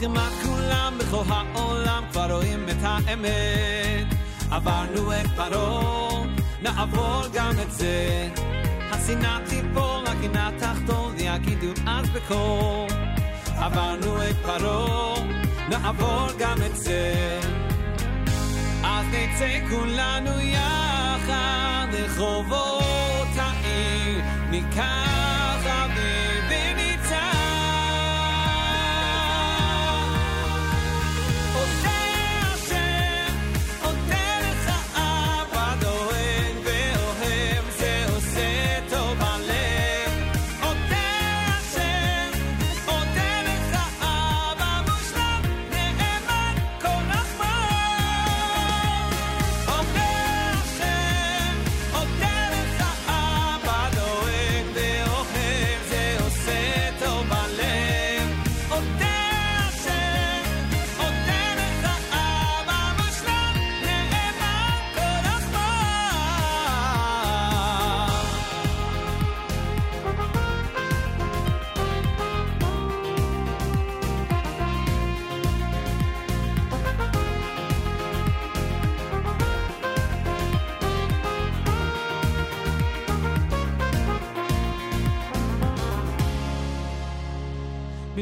מלחמה כולם בכל העולם כבר רואים את האמת. עברנו את פרעה, נעבור גם את זה. השנאה תיפול, הגינה תחתון, יגידו אז בקור עברנו את פרעה, נעבור גם את זה. אז נצא כולנו יחד לרחובות העיר מכאן.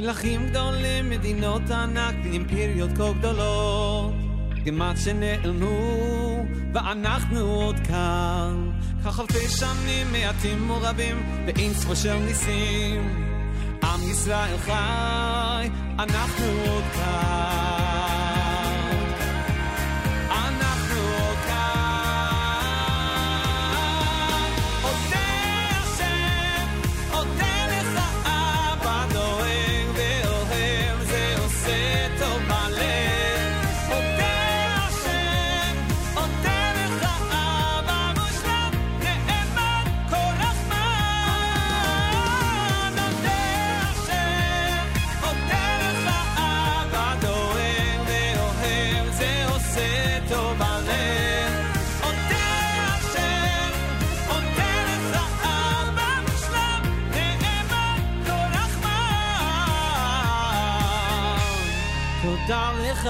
מלכים גדולים, מדינות ענק, אימפריות כה גדולות, כמעט שנעלמו, ואנחנו עוד כאן. כך אלפי שנים מעטים ורבים, באין ספור של ניסים. עם ישראל חי, אנחנו עוד כאן. תודה לך.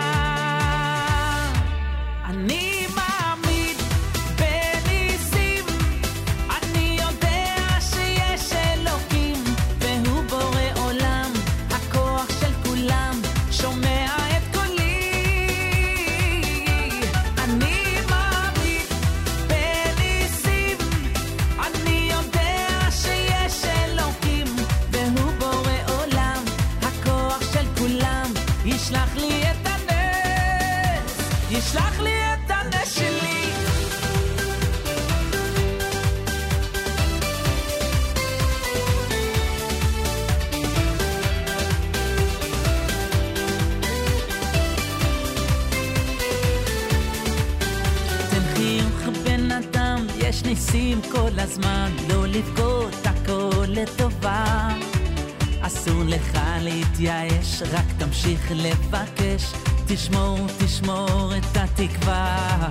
להתייאש, רק תמשיך לבקש, תשמור, תשמור את התקווה.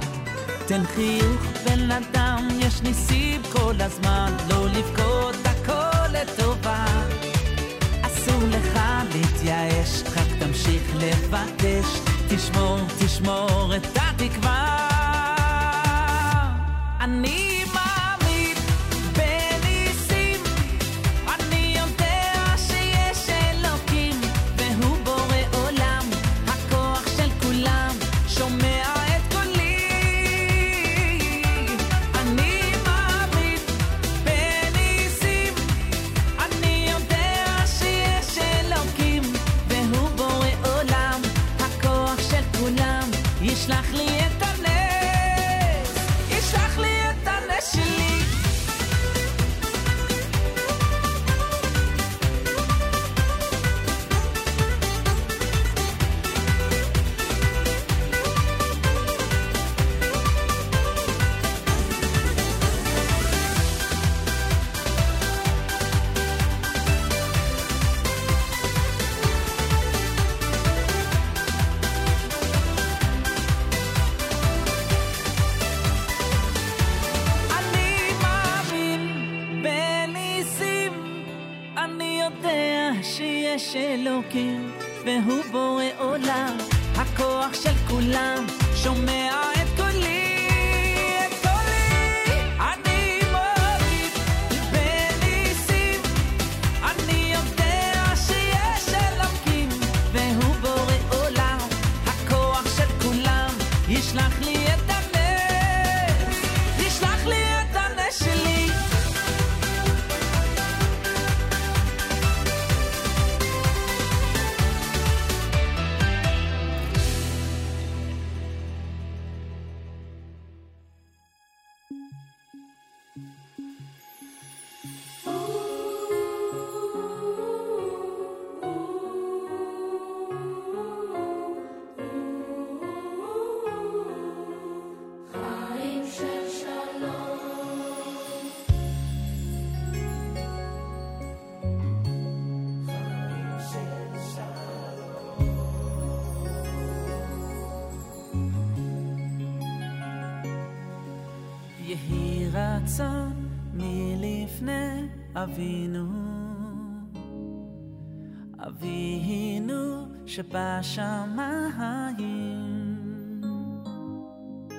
תן חיוך בן אדם, יש ניסים כל הזמן, לא לבכות הכל לטובה. אסור לך להתייאש, רק תמשיך לבקש, תשמור, תשמור את התקווה. אני השמיים.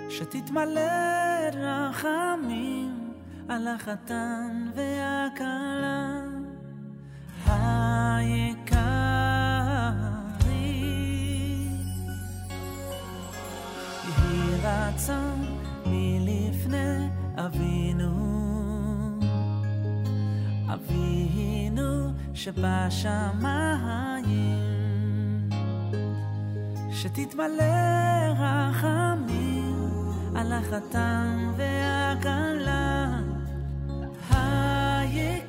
שתתמלא רחמים על החתן והכלה. היקרי יהי רצון מלפני אבינו. אבינו שבשמיים. שתתמלא רחמים על החתן והכלה היקרים.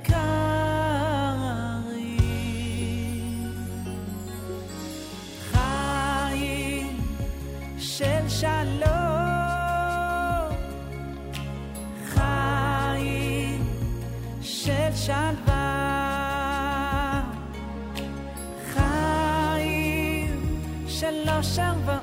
חיים של שלום, חיים של שלווה 相逢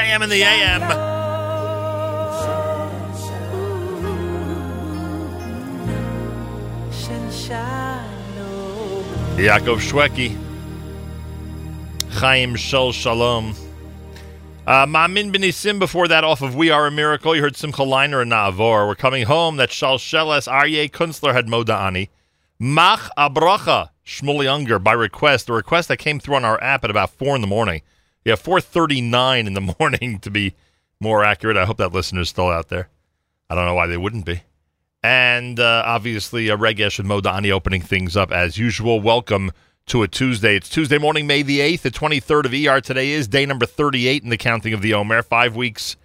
JM in the AM. Yaakov Shweki. Chaim Shel Shalom. Uh, Ma'amin Benisim before that off of We Are a Miracle. You heard Simcha Leiner and Na'avor. We're coming home. That Shalsheles Aryeh Kunstler had Moda'ani. Mach Abracha Shmuley Unger by request. The request that came through on our app at about 4 in the morning. Yeah, 4.39 in the morning to be more accurate. I hope that listener is still out there. I don't know why they wouldn't be. And uh, obviously, uh, Regesh and Moda'ani opening things up as usual. Welcome to a Tuesday. It's Tuesday morning, May the 8th, the 23rd of ER. Today is day number 38 in the counting of the Omer. Five weeks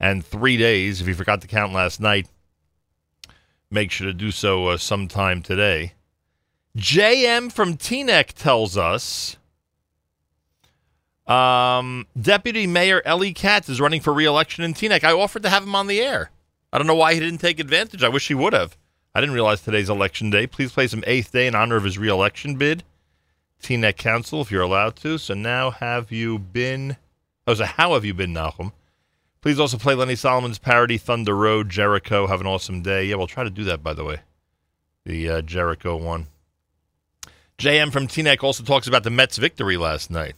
and three days. If you forgot to count last night, make sure to do so uh, sometime today. JM from Teaneck tells us um, Deputy Mayor Elie Katz is running for re-election in Teaneck. I offered to have him on the air. I don't know why he didn't take advantage. I wish he would have. I didn't realize today's election day. Please play some eighth day in honor of his re-election bid. Teaneck Council, if you're allowed to. So now have you been? Oh, so how have you been, Nachum? Please also play Lenny Solomon's parody Thunder Road, Jericho. Have an awesome day. Yeah, we'll try to do that, by the way. The uh, Jericho one. JM from Teaneck also talks about the Mets' victory last night.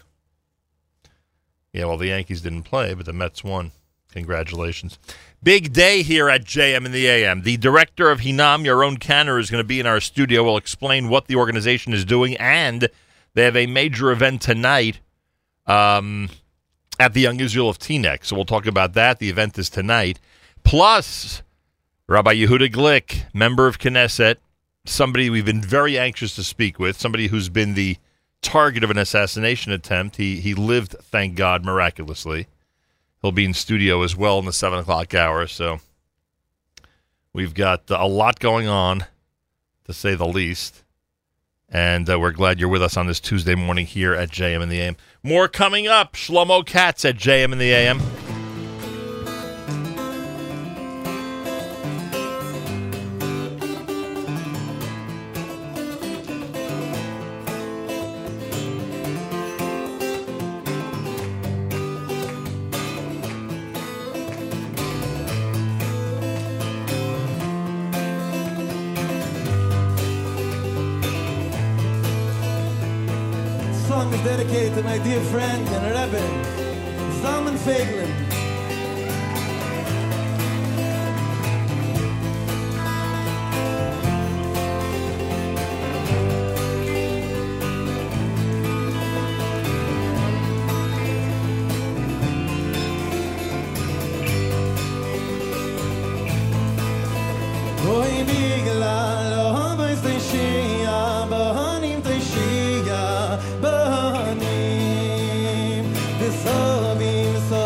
Yeah, well, the Yankees didn't play, but the Mets won. Congratulations. Big day here at JM in the AM. The director of Hinam, Yaron Kanner, is going to be in our studio. We'll explain what the organization is doing, and they have a major event tonight um, at the Young Israel of Teaneck. So we'll talk about that. The event is tonight. Plus, Rabbi Yehuda Glick, member of Knesset, somebody we've been very anxious to speak with, somebody who's been the target of an assassination attempt. He he lived, thank God, miraculously. He'll be in studio as well in the seven o'clock hour. So we've got a lot going on, to say the least. And uh, we're glad you're with us on this Tuesday morning here at JM in the AM. More coming up. Shlomo Katz at JM in the AM. sabim sabim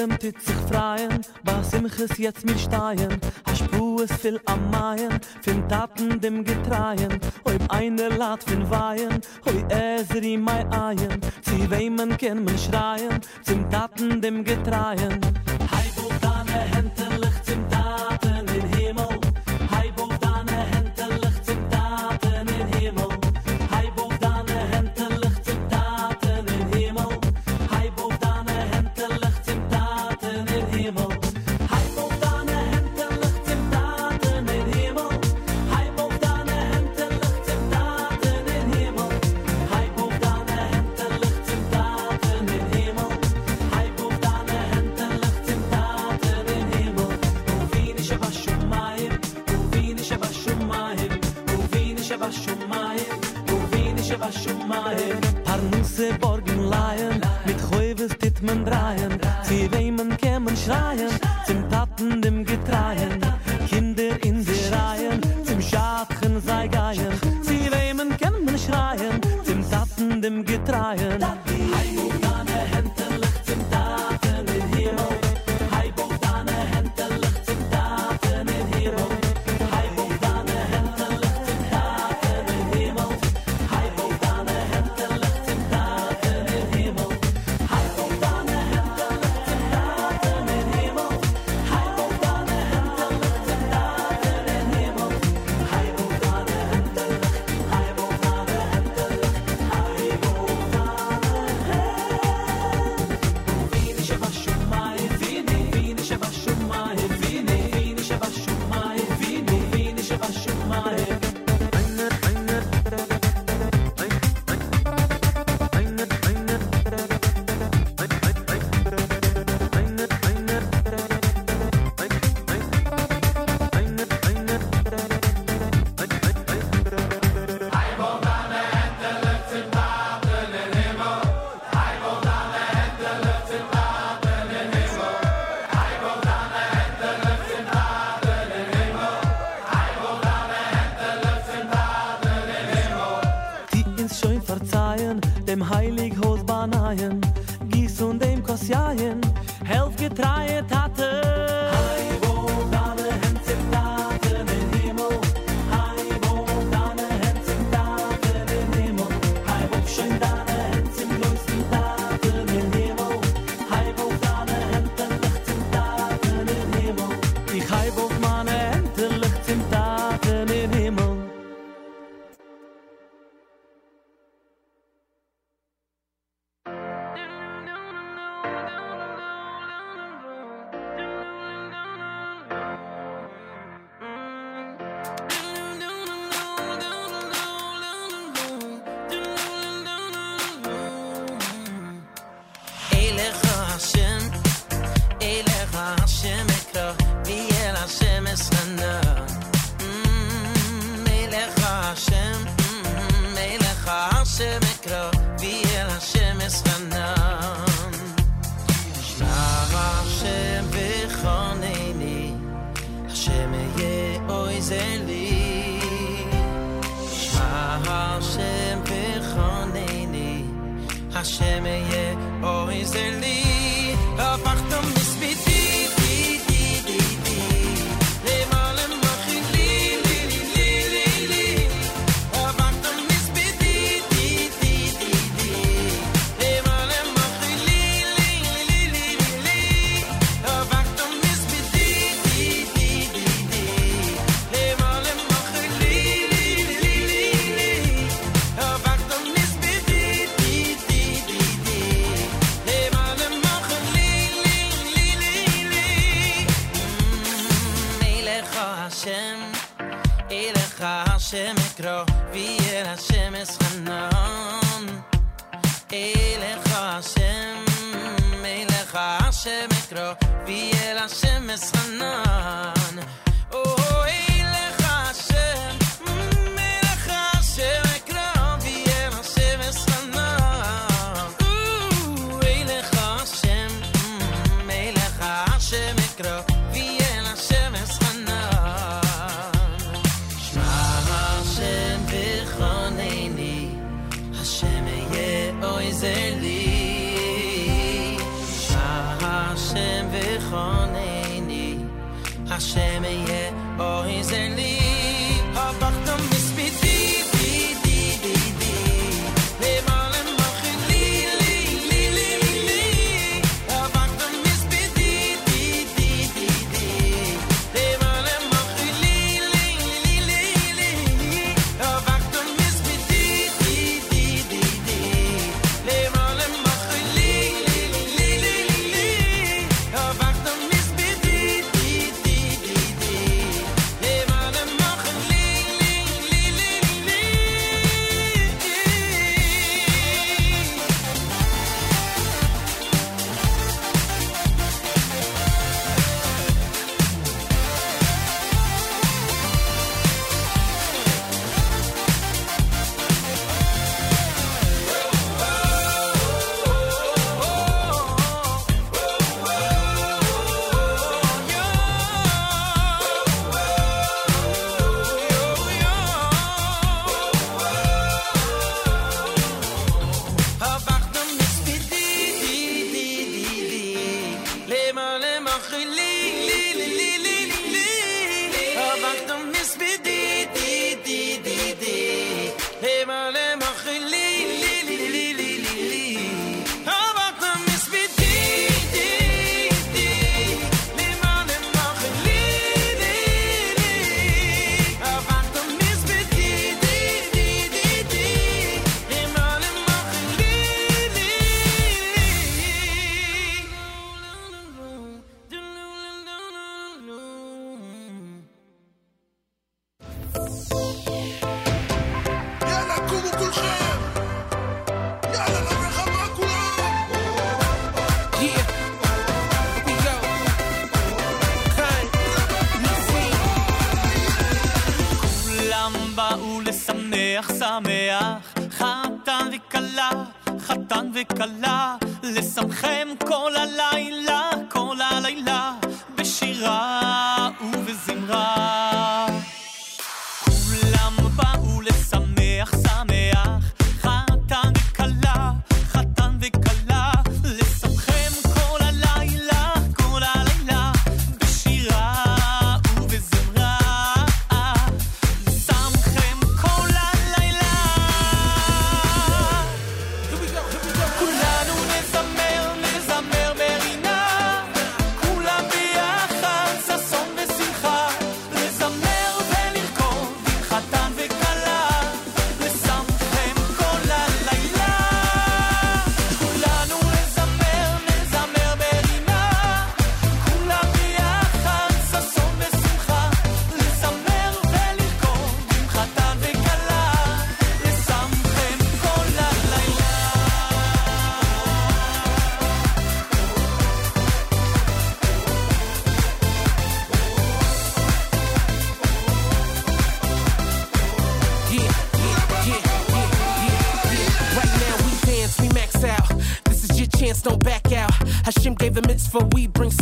Olem tut sich freien, was im Chis jetzt mir steien. Hasch Pues viel am Maien, fin Taten dem Getreien. Hoi Eine lad fin Weien, hoi Ezri mei Eien. Zi weimen ken men schreien, zim Taten dem Getreien. Hei, wo deine Hände Sympathen im Getreide.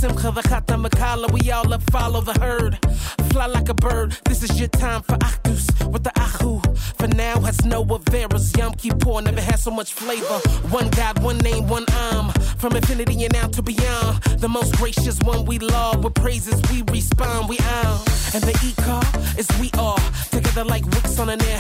simcha, the makala. We all up, follow the herd. Fly like a bird. This is your time for Akdus with the Ahu. For now, has no Averas. Yom Kippur never had so much flavor. One God, one name, one arm. From infinity and out to beyond. The most gracious one we love. With praises we respond, we are, And the E is we are. Together like wicks on an air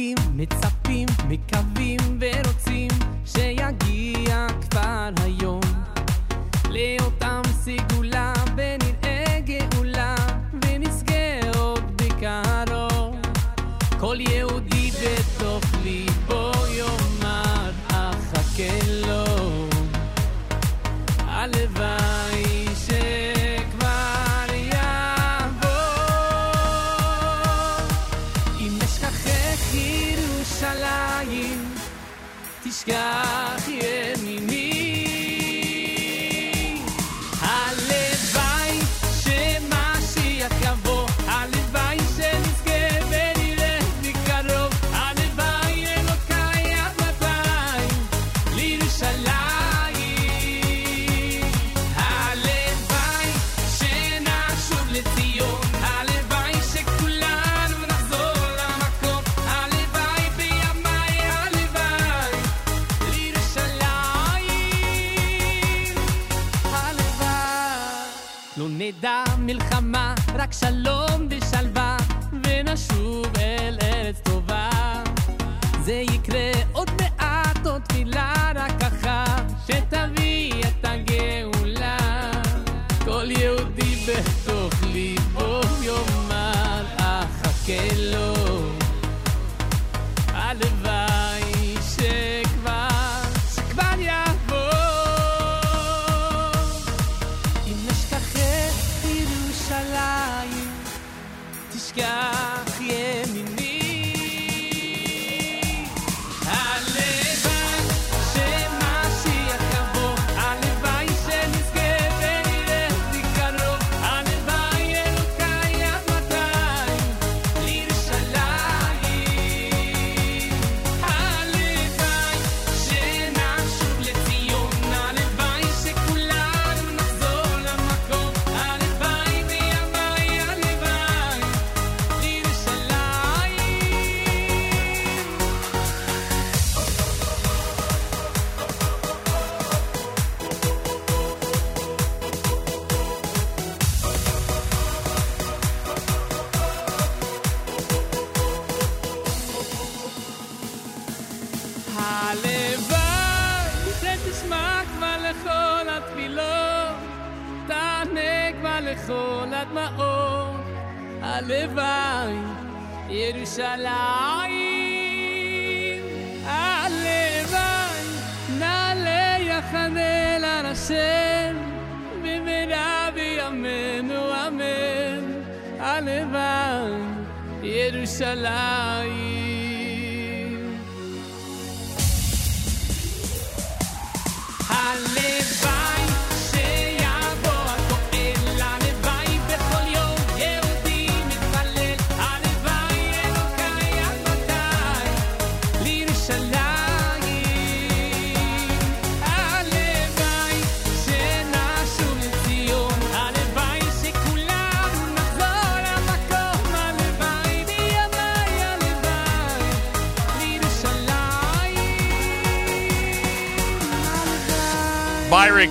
Give me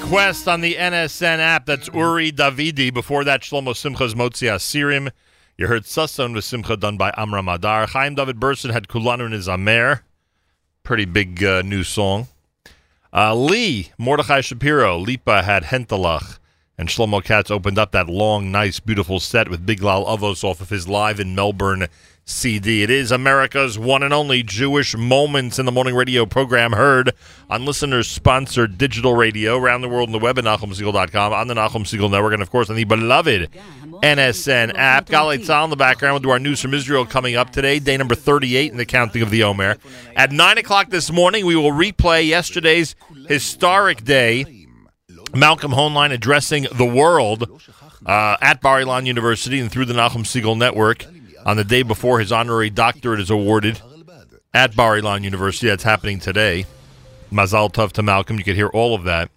request on the NSN app, that's Uri Davidi. Before that, Shlomo Simcha's Motzi Asirim. You heard Sasson with Simcha done by Amram Adar. Chaim David Burson had Kulanu in his Amer. Pretty big uh, new song. Uh, Lee, Mordechai Shapiro, Lipa had Hentelach. And Shlomo Katz opened up that long, nice, beautiful set with Big Lal Avos off of his Live in Melbourne CD. It is America's one and only Jewish Moments in the Morning radio program heard on listeners sponsored digital radio around the world on the web at NachumSegal.com, on the Nachum Segal Network, and of course on the beloved NSN app. Galei Tzahal in the background. We'll do our news from Israel coming up today, day number 38 in the counting of the Omer. At 9 o'clock this morning, we will replay yesterday's historic day. Malcolm Hoenlein addressing the world uh, at Bar Ilan University and through the Nachum Segal Network on the day before his honorary doctorate is awarded at Bar Ilan University. That's happening today. Mazal Tov to Malcolm. You can hear all of that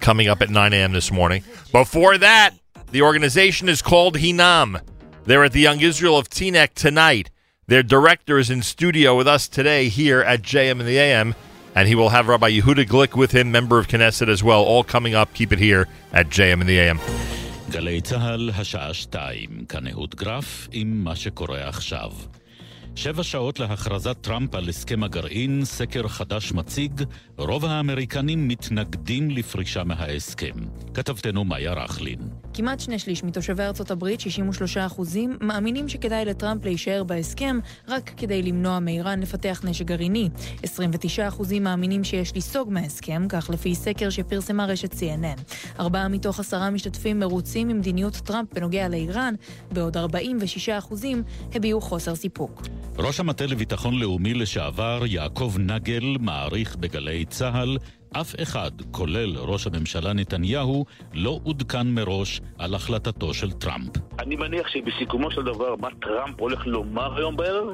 coming up at 9 a.m. this morning. Before that, the organization is called Hinam. They're at the Young Israel of Teaneck tonight. Their director is in studio with us today here at JM in the AM, and he will have Rabbi Yehuda Glick with him, member of Knesset as well, all coming up. Keep it here at JM in the AM. גלי צה"ל, השעה שתיים, כאן אהוד גרף עם מה שקורה עכשיו. שבע שעות להכרזת טראמפ על הסכם הגרעין, סקר חדש מציג, רוב האמריקנים מתנגדים לפרישה מההסכם. כתבתנו מאיה רכלין. כמעט שני שליש מתושבי ארצות הברית, 63 אחוזים, מאמינים שכדאי לטראמפ להישאר בהסכם רק כדי למנוע מאיראן לפתח נשק גרעיני. 29 אחוזים מאמינים שיש לסוג מההסכם, כך לפי סקר שפרסמה רשת CNN. ארבעה מתוך עשרה משתתפים מרוצים ממדיניות טראמפ בנוגע לאיראן, בעוד 46 אחוזים הביעו חוסר סיפוק. ראש המטה לביטחון לאומי לשעבר, יעקב נגל, מעריך בגלי צה"ל, אף אחד, כולל ראש הממשלה נתניהו, לא עודכן מראש על החלטתו של טראמפ. אני מניח שבסיכומו של דבר, מה טראמפ הולך לומר היום בערב?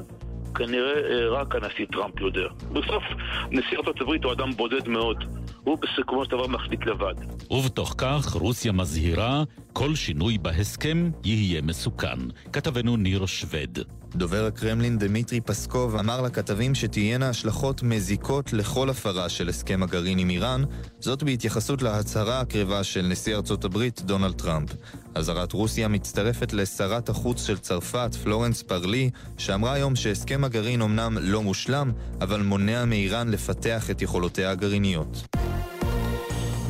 כנראה אה, רק הנשיא טראמפ יודע. בסוף, נשיא ארצות הברית הוא אדם בודד מאוד. הוא בסיכומו של דבר מחליט לבד. ובתוך כך, רוסיה מזהירה, כל שינוי בהסכם יהיה מסוכן. כתבנו ניר שווד. דובר הקרמלין דמיטרי פסקוב אמר לכתבים שתהיינה השלכות מזיקות לכל הפרה של הסכם הגרעין עם איראן, זאת בהתייחסות להצהרה הקרבה של נשיא ארצות הברית דונלד טראמפ. אזהרת רוסיה מצטרפת לשרת החוץ של צרפת, פלורנס פרלי, שאמרה היום שהסכם הגרעין אמנם לא מושלם, אבל מונע מאיראן לפתח את יכולותיה הגרעיניות.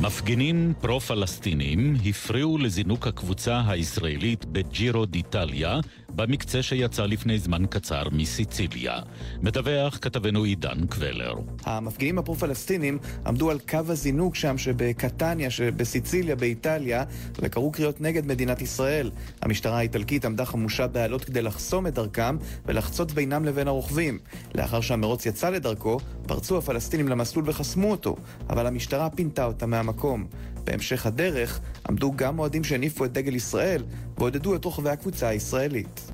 מפגינים פרו-פלסטינים הפריעו לזינוק הקבוצה הישראלית בג'ירו דיטליה במקצה שיצא לפני זמן קצר מסיציליה. מדווח כתבנו עידן קבלר. המפגינים הפרו-פלסטינים עמדו על קו הזינוק שם שבקטניה, שבסיציליה, באיטליה, וקראו קריאות נגד מדינת ישראל. המשטרה האיטלקית עמדה חמושה באלות כדי לחסום את דרכם ולחצות בינם לבין הרוכבים. לאחר שהמרוץ יצא לדרכו, פרצו הפלסטינים למסלול וחסמו אותו, אבל המשטרה פינתה אותם מהמקום. בהמשך הדרך עמדו גם אוהדים שהניפו את דגל ישראל ועודדו את רוכבי הקבוצה הישראלית.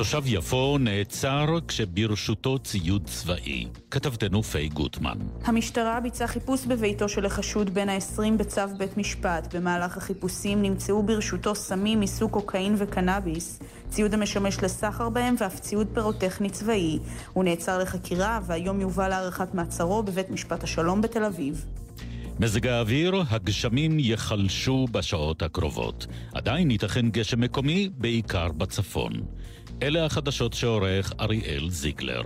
תושב יפו נעצר כשברשותו ציוד צבאי. כתבתנו פיי גוטמן. המשטרה ביצעה חיפוש בביתו של החשוד בן ה-20 בצו בית משפט. במהלך החיפושים נמצאו ברשותו סמים מסוג קוקאין וקנאביס, ציוד המשמש לסחר בהם ואף ציוד פירוטכני צבאי. הוא נעצר לחקירה והיום יובא להארכת מעצרו בבית משפט השלום בתל אביב. מזג האוויר, הגשמים ייחלשו בשעות הקרובות. עדיין ייתכן גשם מקומי, בעיקר בצפון. אלה החדשות שעורך אריאל זיגלר.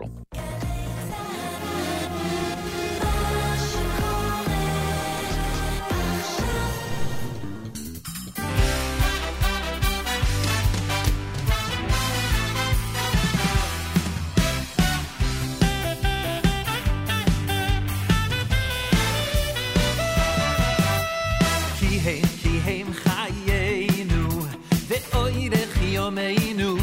יומנו.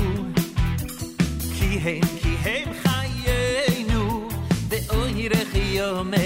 כי הם, כי הם חיינו, ואוירך יומנו.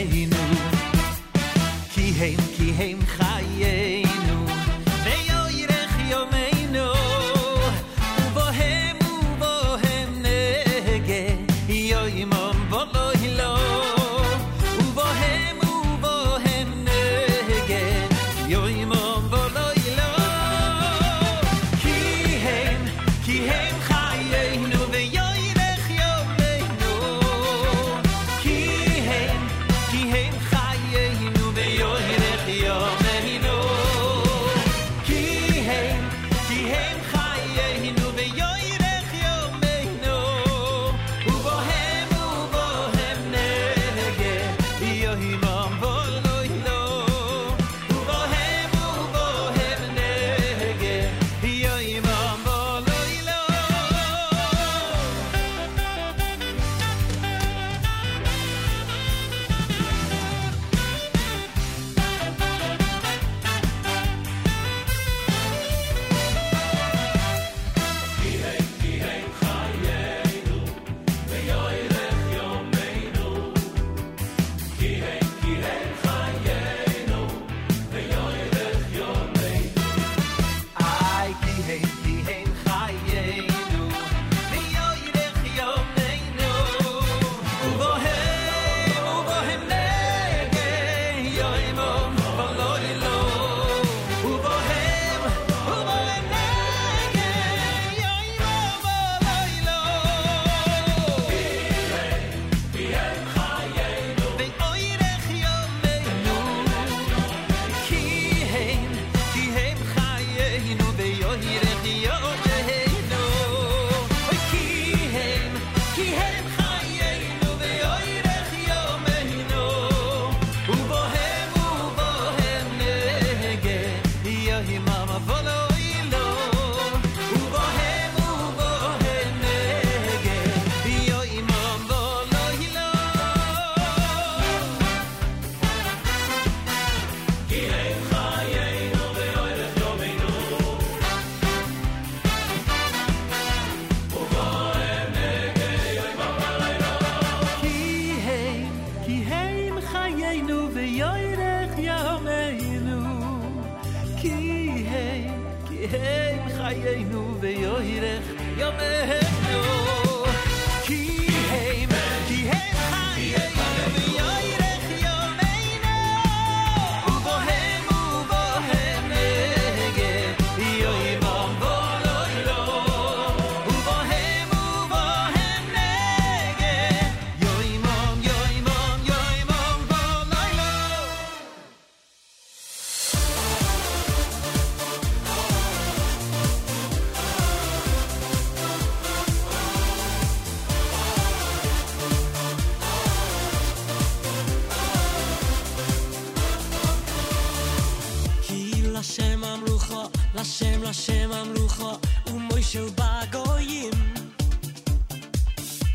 מול השם אמרוכו ומוישה ובגויים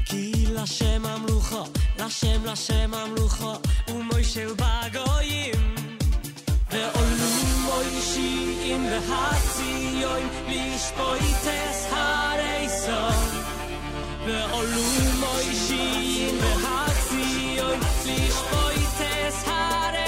כי לשם אמרוכו, לשם לשם אמרוכו ומוישה ובגויים ועולו מוישים והציון לשפויטס הרי סוף ועולו מוישים והציון לשפויטס הרי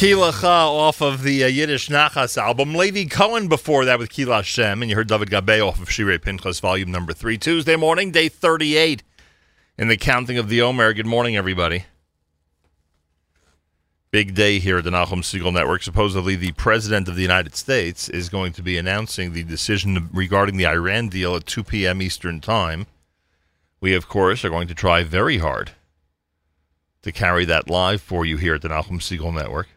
Kilacha off of the uh, Yiddish Nachas album. Levi Cohen before that with Kila Shem, and you heard David Gabe off of Shirei Pinchas, volume number three. Tuesday morning, day 38 in the counting of the Omer. Good morning, everybody. Big day here at the Nachum Segal Network. Supposedly, the President of the United States is going to be announcing the decision regarding the Iran deal at 2 p.m. Eastern Time. We, of course, are going to try very hard to carry that live for you here at the Nachum Segal Network.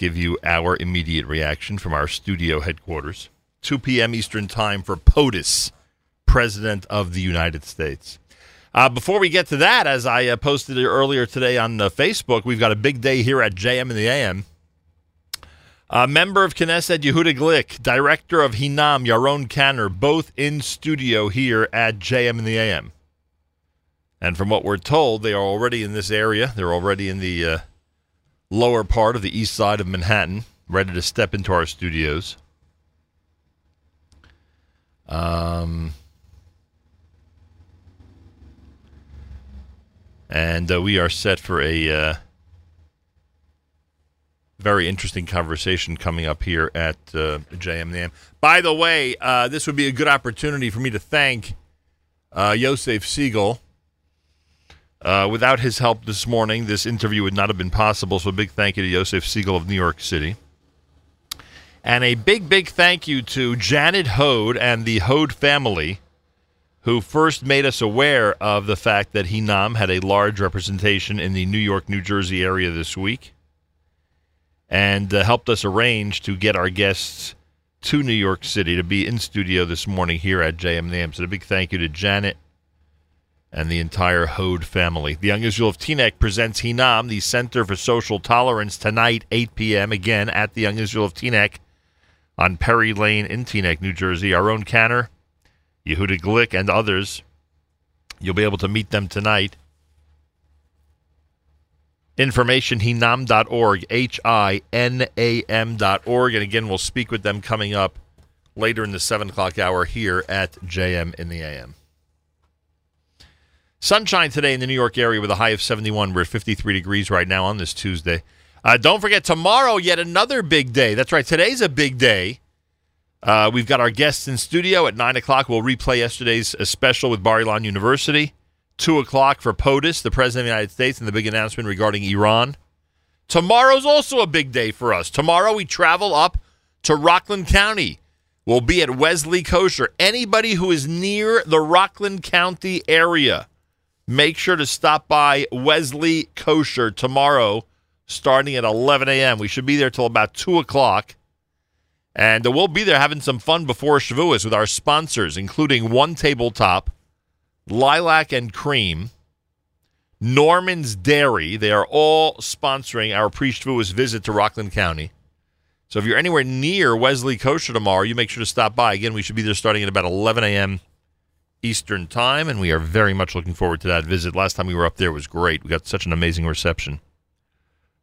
Give you our immediate reaction from our studio headquarters. 2 p.m. Eastern Time for POTUS, President of the United States. Uh, before we get to that, as I uh, posted earlier today on uh, Facebook, we've got a big day here at JM in the AM. A member of Knesset, Yehuda Glick, director of Hinam, Yaron Kanner, both in studio here at JM in the AM. And from what we're told, they are already in this area. They're already in the uh, lower part of the east side of Manhattan, ready to step into our studios. Um, and uh, we are set for a uh, very interesting conversation coming up here at uh, JMNAM. By the way, uh, this would be a good opportunity for me to thank uh, Yosef Siegel. Uh, without his help this morning, this interview would not have been possible. So, a big thank you to Yosef Siegel of New York City. And a big, big thank you to Janet Hode and the Hode family, who first made us aware of the fact that Hinam had a large representation in the New York, New Jersey area this week, and uh, helped us arrange to get our guests to New York City to be in studio this morning here at JMNAM. So, a big thank you to Janet and the entire Hode family. The Young Israel of Teaneck presents Hinam, the Center for Social Tolerance, tonight, 8 p.m., again at the Young Israel of Teaneck on Perry Lane in Teaneck, New Jersey. Yaron Kanner, Yehuda Glick, and others. You'll be able to meet them tonight. Information hinam.org, H I N A M.org. And again, we'll speak with them coming up later in the 7 o'clock hour here at JM in the AM. Sunshine today in the New York area with a high of 71. We're at 53 degrees right now on this Tuesday. Uh, don't forget, tomorrow, yet another big day. That's right, today's a big day. Uh, we've got our guests in studio at 9 o'clock. We'll replay yesterday's uh, special with Bar Ilan University. 2 o'clock for POTUS, the President of the United States, and the big announcement regarding Iran. Tomorrow's also a big day for us. Tomorrow we travel up to Rockland County. We'll be at Wesley Kosher. Anybody who is near the Rockland County area, make sure to stop by Wesley Kosher tomorrow starting at 11 a.m. We should be there till about 2 o'clock. And uh, we'll be there having some fun before Shavuos with our sponsors, including One Tabletop, Lilac and Cream, Norman's Dairy. They are all sponsoring our pre Shavuos visit to Rockland County. So if you're anywhere near Wesley Kosher tomorrow, you make sure to stop by. Again, we should be there starting at about 11 a.m. Eastern Time, and we are very much looking forward to that visit. Last time we were up there was great. We got such an amazing reception.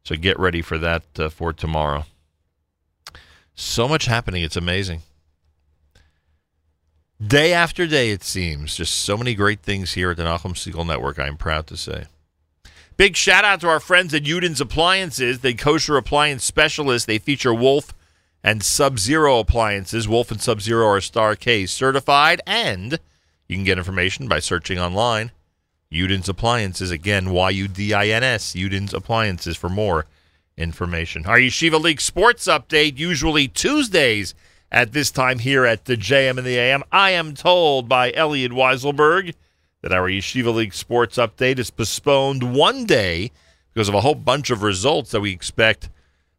So get ready for that uh, for tomorrow. So much happening. It's amazing. Day after day, it seems. Just so many great things here at the Nachum Segal Network, I'm proud to say. Big shout out to our friends at Yudin's Appliances, the kosher appliance specialist. They feature Wolf and Sub Zero appliances. Wolf and Sub Zero are Star K certified, and you can get information by searching online. Yudin's Appliances, again, Y U D I N S, Yudin's Appliances for more information. Our Yeshiva League sports update, usually Tuesdays at this time here at the JM and the AM. I am told by Elliot Weiselberg that our Yeshiva League sports update is postponed one day because of a whole bunch of results that we expect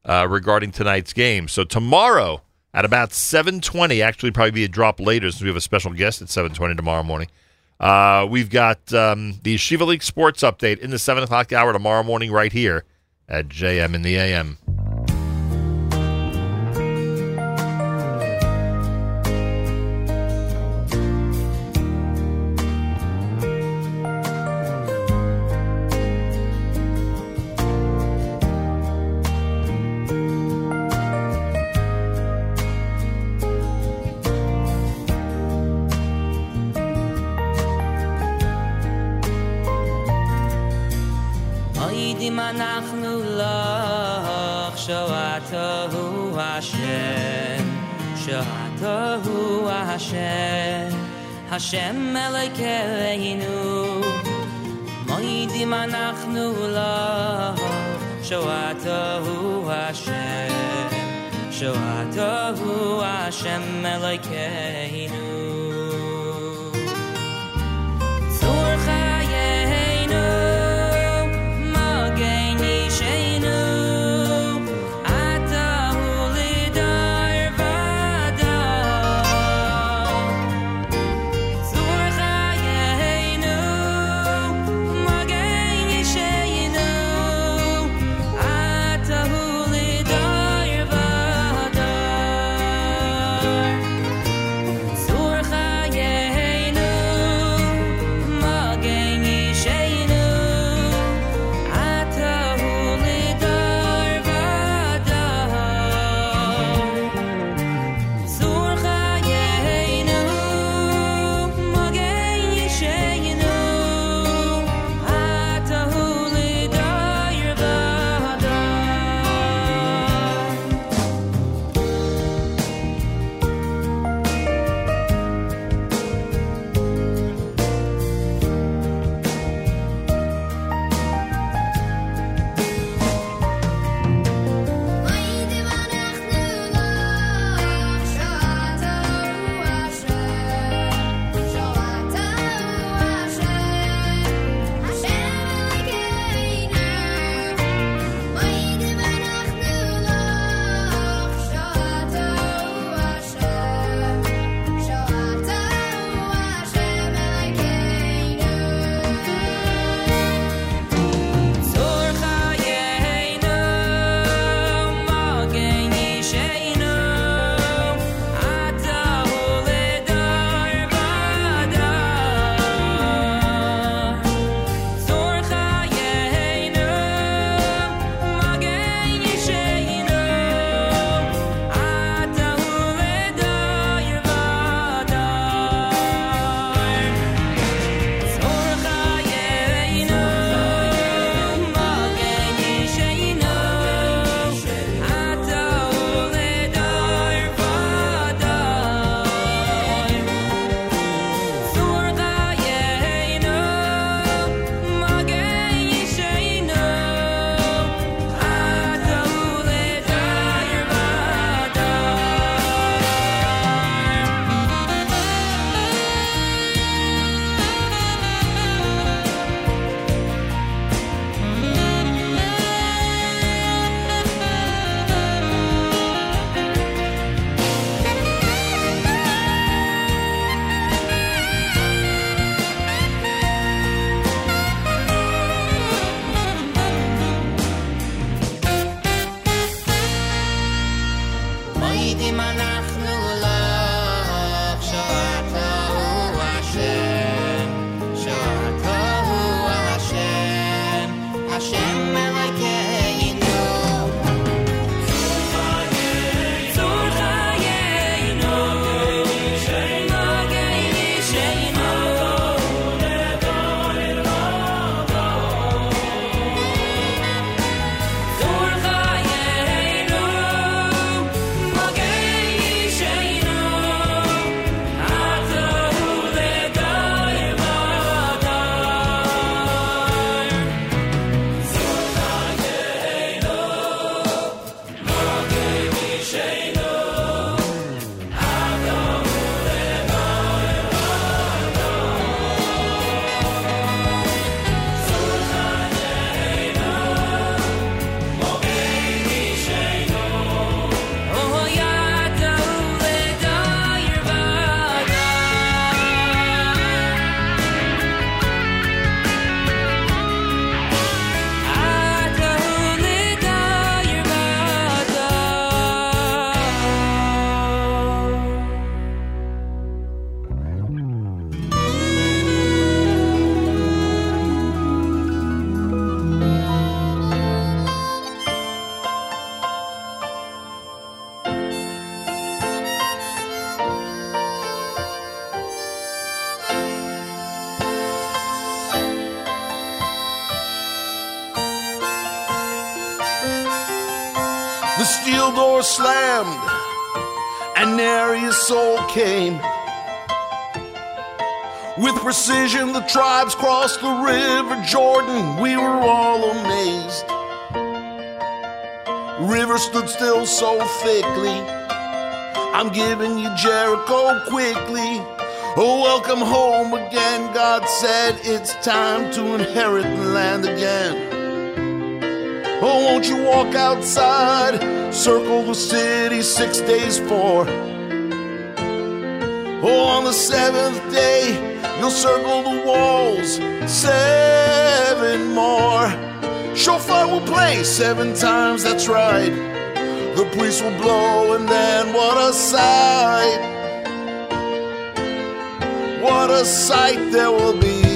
uh, regarding tonight's game. So tomorrow at about 7:20, actually probably be a drop later since we have a special guest at 7:20 tomorrow morning. Uh, we've got um, the Yeshiva League sports update in the seven o'clock hour tomorrow morning right here at JM in the AM. I care that you know, may di manakhnula sho at hu a shen, hu a shen like slammed, and nary a soul came. With precision, the tribes crossed the river Jordan. We were all amazed. River stood still so thickly. I'm giving you Jericho quickly. Oh, welcome home again. God said it's time to inherit the land again. Oh, won't you walk outside? Circle the city six days for. Oh, on the seventh day, you'll circle the walls seven more. Shofar will play seven times, that's right. The priest will blow, and then what a sight! What a sight there will be.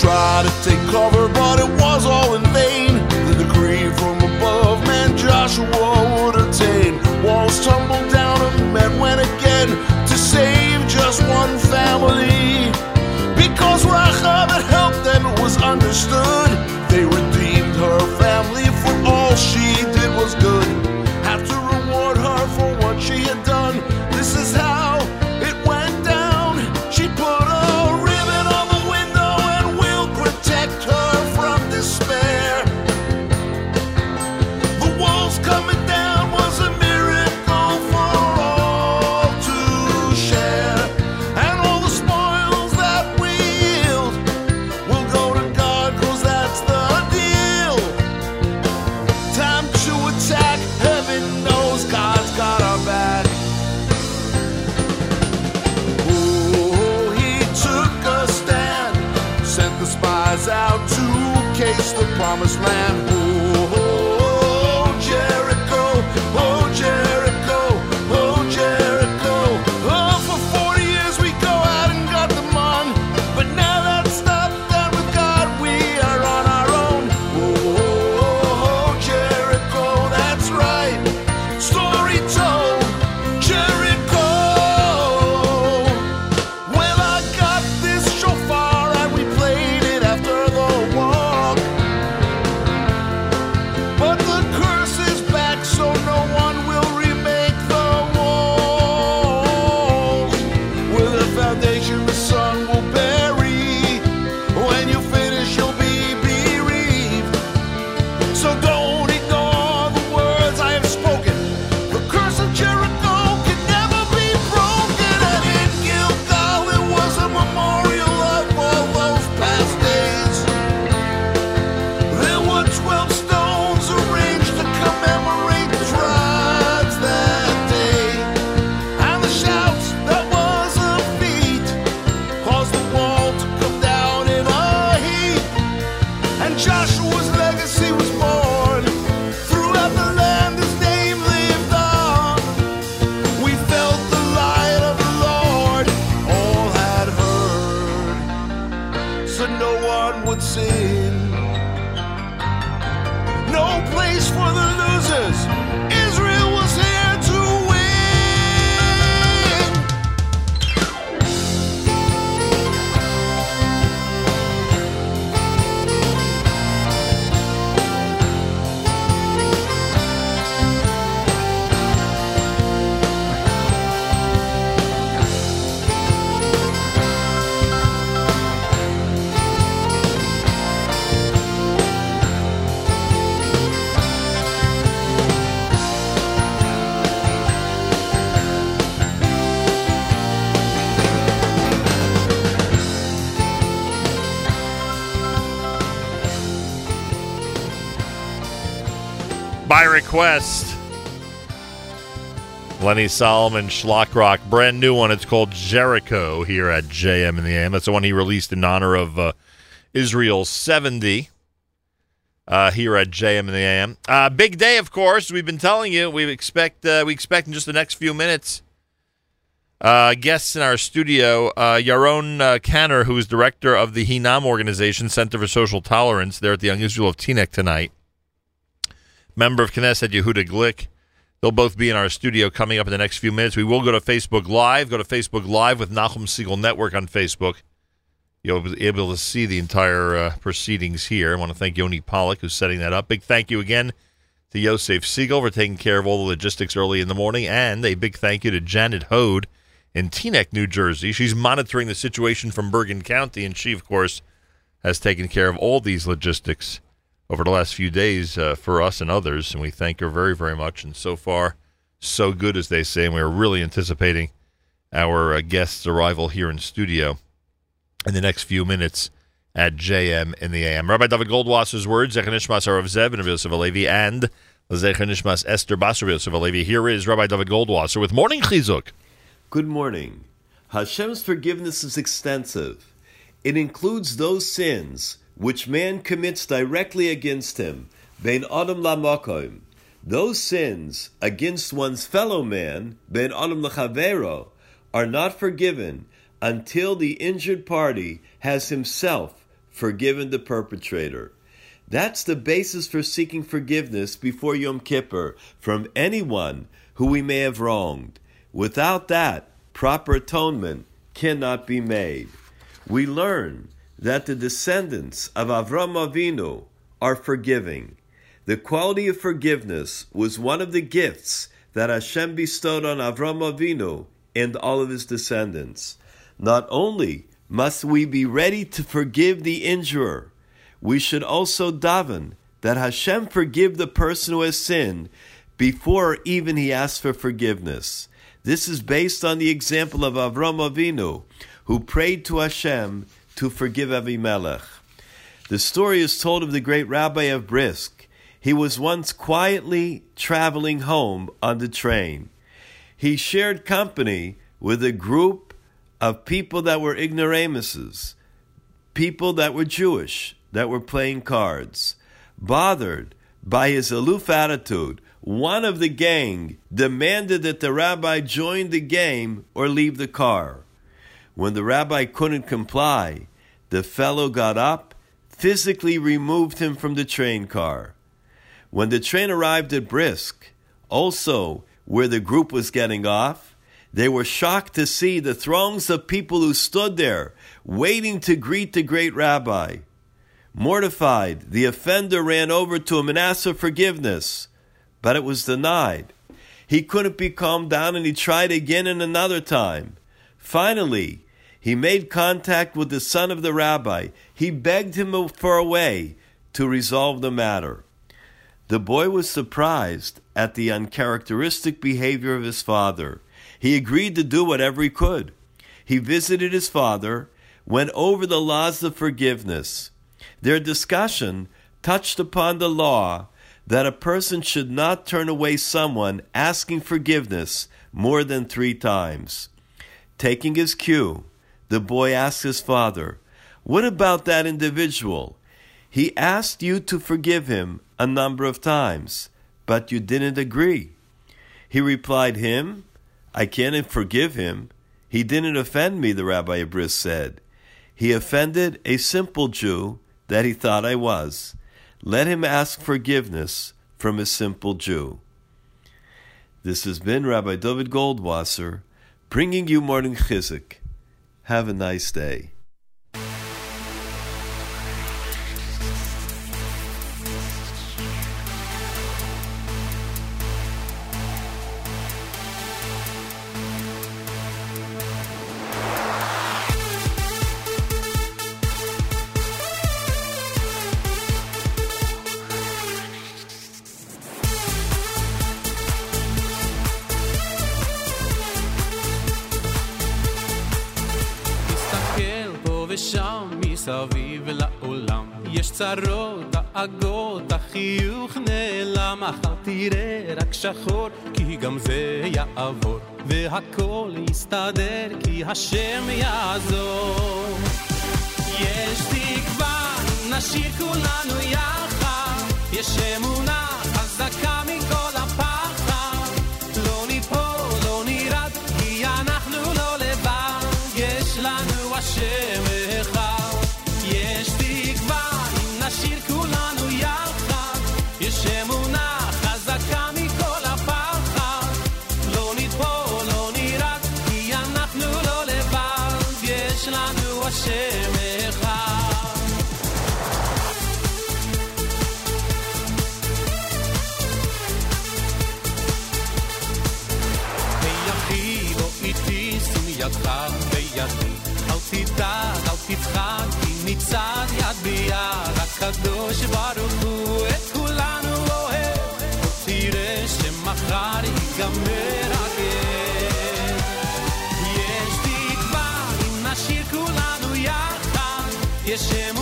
Try to take cover, but it was all in vain. The decree from above, man, Joshua would attain. Walls tumbled down, and men went again to save just one family. Because Rahab had helped them, it was understood. They redeemed her family promised land. By request, Lenny Solomon, Shlock Rock, brand new one. It's called Jericho here at JM in the AM. That's the one he released in honor of uh, Israel's 70 uh, here at JM in the AM. Uh, big day, of course. We've been telling you. We expect uh, we expect in just the next few minutes. Uh, guests in our studio, uh, Yaron uh, Kanner, who is director of the Hinam organization, Center for Social Tolerance, there at the Young Israel of Teaneck tonight. Member of Knesset, Yehuda Glick. They'll both be in our studio coming up in the next few minutes. We will go to Facebook Live. Go to Facebook Live with Nachum Segal Network on Facebook. you'll be able to see the entire uh, proceedings here. I want to thank Yoni Pollock, who's setting that up. Big thank you again to Yosef Siegel for taking care of all the logistics early in the morning, and a big thank you to Janet Hode in Teaneck, New Jersey. She's monitoring the situation from Bergen County, and she, of course, has taken care of all these logistics over the last few days uh, for us and others, and we thank her very, very much. And so far, so good, as they say, and we're really anticipating our uh, guest's arrival here in studio in the next few minutes at JM in the AM. Rabbi David Goldwasser's words, Zechanishmas Arav Zev and Yosef Alevi, and Zechanishmas Esther Basar Yosef Alevi. Here is Rabbi David Goldwasser with Morning Chizuk. Good morning. Hashem's forgiveness is extensive. It includes those sins which man commits directly against him, ben adam lamakom. Those sins against one's fellow man, ben adam lachavero, are not forgiven until the injured party has himself forgiven the perpetrator. That's the basis for seeking forgiveness before Yom Kippur from anyone who we may have wronged. Without that, proper atonement cannot be made. We learn that the descendants of Avram Avinu are forgiving. The quality of forgiveness was one of the gifts that Hashem bestowed on Avram Avinu and all of his descendants. Not only must we be ready to forgive the injurer, we should also daven that Hashem forgive the person who has sinned before even he asks for forgiveness. This is based on the example of Avram Avinu, who prayed to Hashem to forgive Avimelech. The story is told of the great rabbi of Brisk. He was once quietly traveling home on the train. He shared company with a group of people that were ignoramuses, people that were Jewish, that were playing cards. Bothered by his aloof attitude, one of the gang demanded that the rabbi join the game or leave the car. When the rabbi couldn't comply, the fellow got up, physically removed him from the train car. When the train arrived at Brisk, also where the group was getting off, they were shocked to see the throngs of people who stood there, waiting to greet the great rabbi. Mortified, the offender ran over to him and asked for forgiveness, but it was denied. He couldn't be calmed down and he tried again and another time. Finally, he made contact with the son of the rabbi. He begged him for a way to resolve the matter. The boy was surprised at the uncharacteristic behavior of his father. He agreed to do whatever he could. He visited his father, went over the laws of forgiveness. Their discussion touched upon the law that a person should not turn away someone asking forgiveness more than three times. Taking his cue, the boy asked his father, What about that individual? He asked you to forgive him a number of times, but you didn't agree. He replied, Him? I can't forgive him. He didn't offend me, the Rabbi Abris said. He offended a simple Jew that he thought I was. Let him ask forgiveness from a simple Jew. This has been Rabbi David Goldwasser bringing you morning chizuk. Have a nice day. תראה רק שחור כי גם זה יעבור והכל יסתדר כי השם יעזור. יש תקווה, נשאיר כולנו יחד יש אמונה חזקה אל תדאג, אל תצחק, כי נצעד יד ביד. הקדוש ברוך הוא את כולנו אוהב. עוד תראה שמחר ייגמר הגט. יש תקווה אם נשאיר כולנו יחד. יש אמונה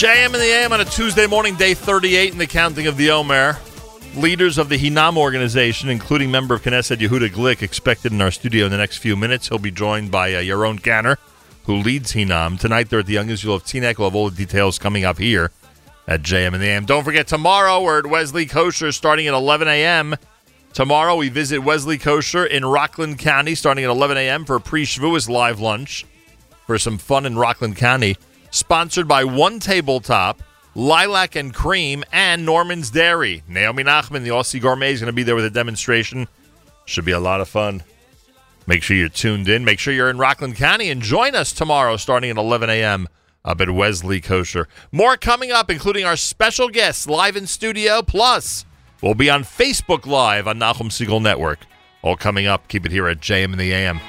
JM in the AM on a Tuesday morning, day 38 in the counting of the Omer. Leaders of the Hinam organization, including member of Knesset Yehuda Glick, expected in our studio in the next few minutes. He'll be joined by uh, Yaron Kanner, who leads Hinam. Tonight they're at the Young Israel of Teaneck. We'll have all the details coming up here at JM in the AM. Don't forget, tomorrow we're at Wesley Kosher starting at 11 a.m. Tomorrow we visit Wesley Kosher in Rockland County starting at 11 a.m. for a pre-Shavuos live lunch for some fun in Rockland County. Sponsored by One Tabletop, Lilac and Cream, and Norman's Dairy. Naomi Nachman, the Aussie Gourmet, is going to be there with a demonstration. Should be a lot of fun. Make sure you're tuned in. Make sure you're in Rockland County and join us tomorrow starting at 11 a.m. up at Wesley Kosher. More coming up, including our special guests live in studio. Plus, we'll be on Facebook Live on Nachum Segal Network. All coming up. Keep it here at JM in the AM.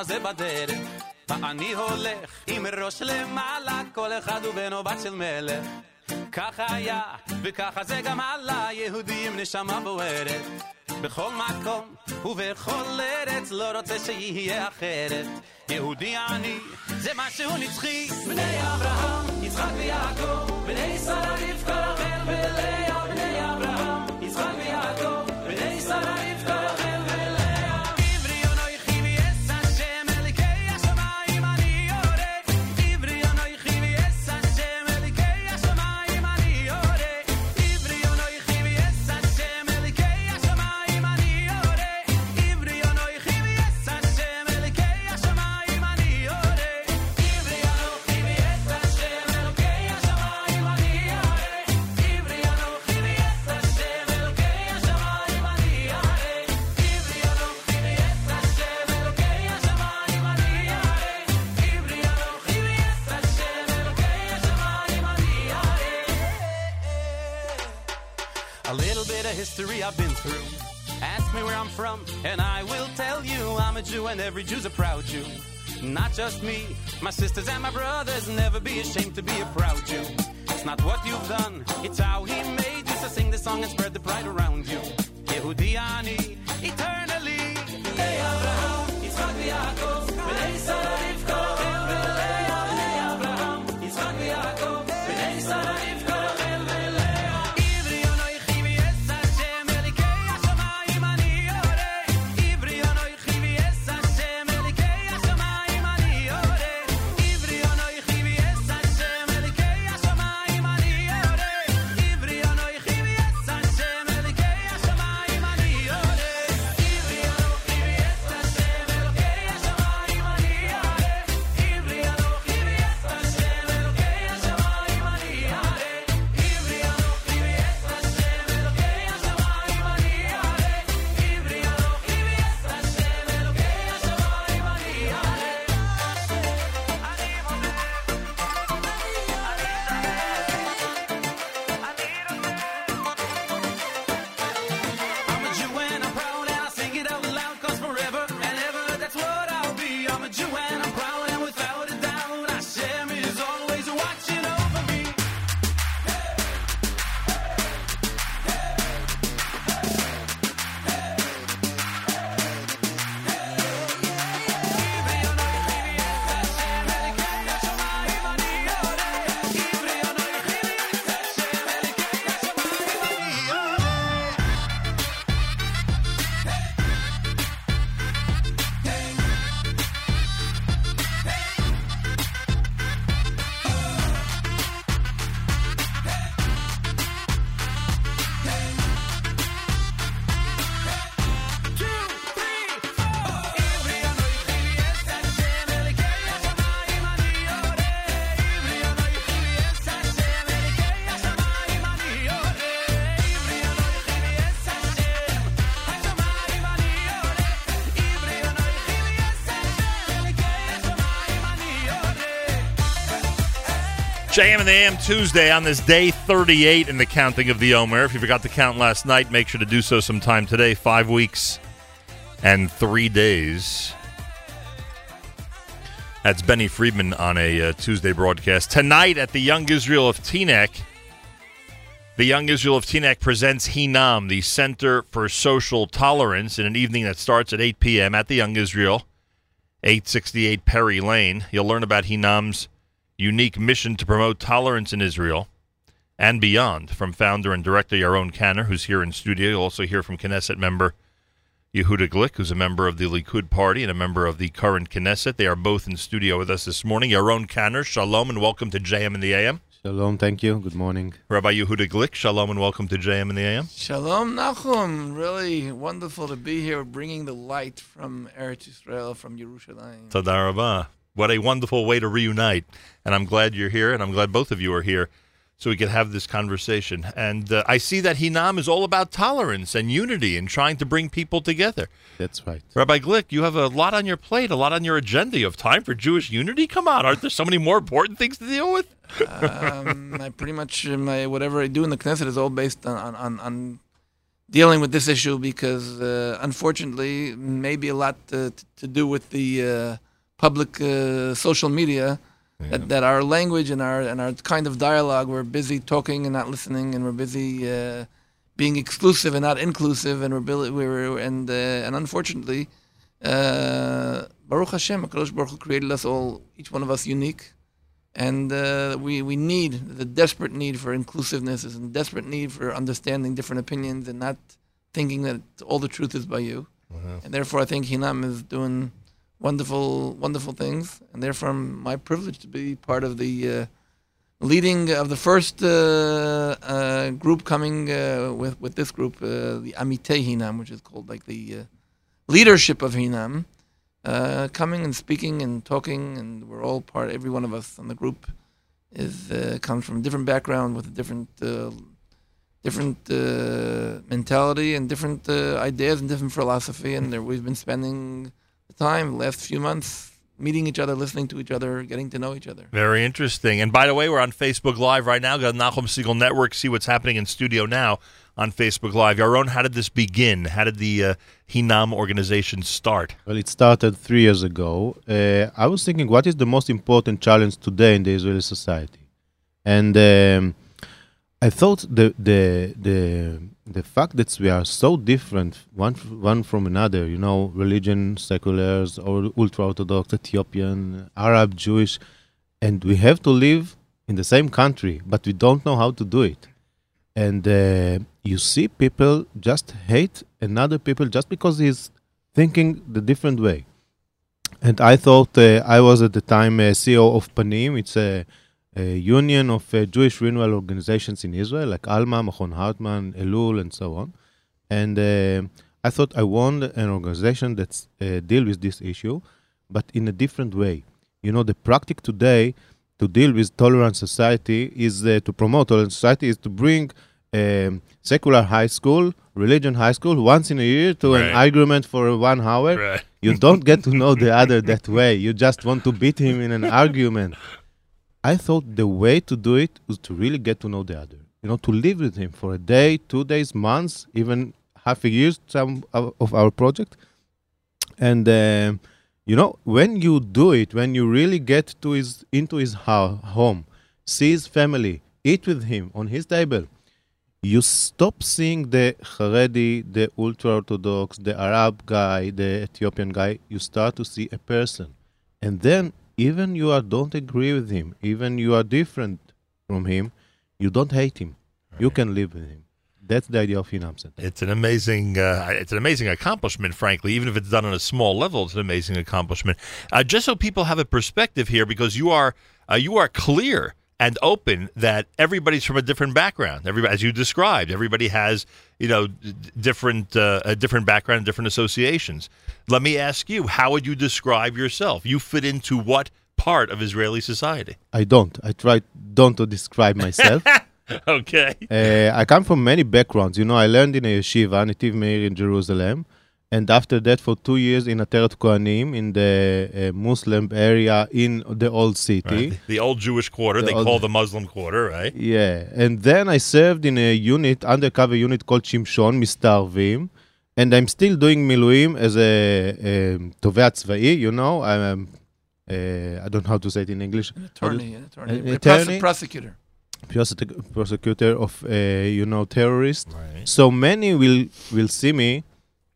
כמה זה בדרך. ואני הולך עם ראש למעלה, כל אחד הוא בן או בת של מלך. ככה היה, וככה זה גם עלה, יהודים נשמה בוערת. בכל מקום ובכל ארץ, לא רוצה שיהיה אחרת. יהודי אני, זה משהו נצחי. בני אברהם, יצחק ויעקב, בני שרה, רבקה, רחל ולאה. history I've been through. Ask me where I'm from, and I will tell you I'm a Jew, and every Jew's a proud Jew. Not just me, my sisters and my brothers, never be ashamed to be a proud Jew. It's not what you've done, it's how he made you. So sing the song and spread the pride around you. Yehudiani, eternally. Hey Abraham, Yitzchak, Yaakov, JM and the AM Tuesday on this day 38 in the counting of the Omer. If you forgot to count last night, make sure to do so sometime today. Five weeks and three days. That's Benny Friedman on a uh, Tuesday broadcast. Tonight at the Young Israel of Teaneck, the Young Israel of Teaneck presents Hinam, the Center for Social Tolerance, in an evening that starts at 8 p.m. at the Young Israel, 868 Perry Lane. You'll learn about Hinam's unique mission to promote tolerance in Israel and beyond from founder and director Yaron Kanner, who's here in studio. You'll also hear from Knesset member Yehuda Glick, who's a member of the Likud Party and a member of the current Knesset. They are both in studio with us this morning. Yaron Kanner, shalom and welcome to JM in the AM. Shalom, thank you. Good morning. Rabbi Yehuda Glick, shalom and welcome to JM in the AM. Shalom, Nachum. Really wonderful to be here, bringing the light from Eretz Israel, from Yerushalayim. Todah Rabbah. What a wonderful way to reunite. And I'm glad you're here, and I'm glad both of you are here so we could have this conversation. And uh, I see that Hinam is all about tolerance and unity and trying to bring people together. That's right. Rabbi Glick, you have a lot on your plate, a lot on your agenda. You have time for Jewish unity? Come on, aren't there so many more important things to deal with? um, I pretty much uh, my whatever I do in the Knesset is all based on on, on, on dealing with this issue because uh, unfortunately, maybe a lot to, to do with the uh, public uh, social media. That, that our language and our and our kind of dialogue, we're busy talking and not listening, and we're busy uh, being exclusive and not inclusive, and we're, bil- we're and uh, and unfortunately, uh, Baruch Hashem, Hakadosh Baruch Hu created us all, each one of us unique, and uh, we we need the desperate need for inclusiveness is a desperate need for understanding different opinions and not thinking that all the truth is by you, and therefore I think Hinam is doing wonderful wonderful things, and therefore my privilege to be part of the. Uh, leading of the first uh, uh, group coming uh, with with this group, uh, the Amitei Hinam, which is called like the leadership of Hinam, coming and speaking and talking, and we're all part. Every one of us on the group is comes from a different background with a different different uh, mentality and different uh, ideas and different philosophy, and there, we've been spending time last few months meeting each other, listening to each other, getting to know each other. Very interesting. And by the way, we're on Facebook Live right now. Got Nachum Segal Network. See what's happening in studio now on Facebook Live. Yaron, how did this begin? How did the uh, Hinam organization start? Well, it started three years ago. Uh, I was thinking, what is the most important challenge today in the Israeli society? And um, I thought the the the the fact that we are so different one one from another, you know, religion, seculars, or ultra orthodox, Ethiopian, Arab, Jewish, and we have to live in the same country, but we don't know how to do it. And uh, you see people just hate another people just because he's thinking the different way. And I thought uh, I was at the time uh, CEO of Panim. It's a, union of uh, Jewish renewal organizations in Israel, like Alma, Machon Hartman, Elul, and so on. And uh, I thought I want an organization that uh, deal with this issue, but in a different way. You know, the practice today to deal with tolerant society is uh, to promote tolerant society is to bring um, secular high school, religion high school once in a year to an argument for one hour. You don't get to know the other that way. You just want to beat him in an argument. I thought the way to do it was to really get to know the other. You know, to live with him for a day, two days, months, even half a year. Some of our project, and um, you know, when you do it, when you really get to his into his ho- home, see his family, eat with him on his table, you stop seeing the Haredi, the ultra orthodox, the Arab guy, the Ethiopian guy. You start to see a person, and then even you are don't agree with him, even you are different from him, you don't hate him. You can live with him. That's the idea of Hinam It's an amazing, uh, it's an amazing accomplishment. Frankly, even if it's done on a small level, it's an amazing accomplishment. Uh, just so people have a perspective here, because you are uh, you are clear and open that everybody's from a different background. Everybody, as you described, everybody has you know d- different uh, a different background, different associations. Let me ask you, how would you describe yourself? You fit into what part of Israeli society? I don't. I try don't to describe myself. okay. Uh, I come from many backgrounds. You know, I learned in a yeshiva, Netiv Meir in Jerusalem, and after that for two years in Ateret Kohanim in the uh, Muslim area in the old city. Right. The old Jewish quarter, the they old... call the Muslim quarter, right? Yeah. And then I served in a unit, undercover unit called Shimshon, Mistarvim. And I'm still doing Miluim as a um, Tovea Tzva'i, you know. I'm, um, uh, I don't know how to say it in English. An attorney, an attorney. An attorney? Prosecutor prosecutor of uh, you know terrorists. Right. So many will will see me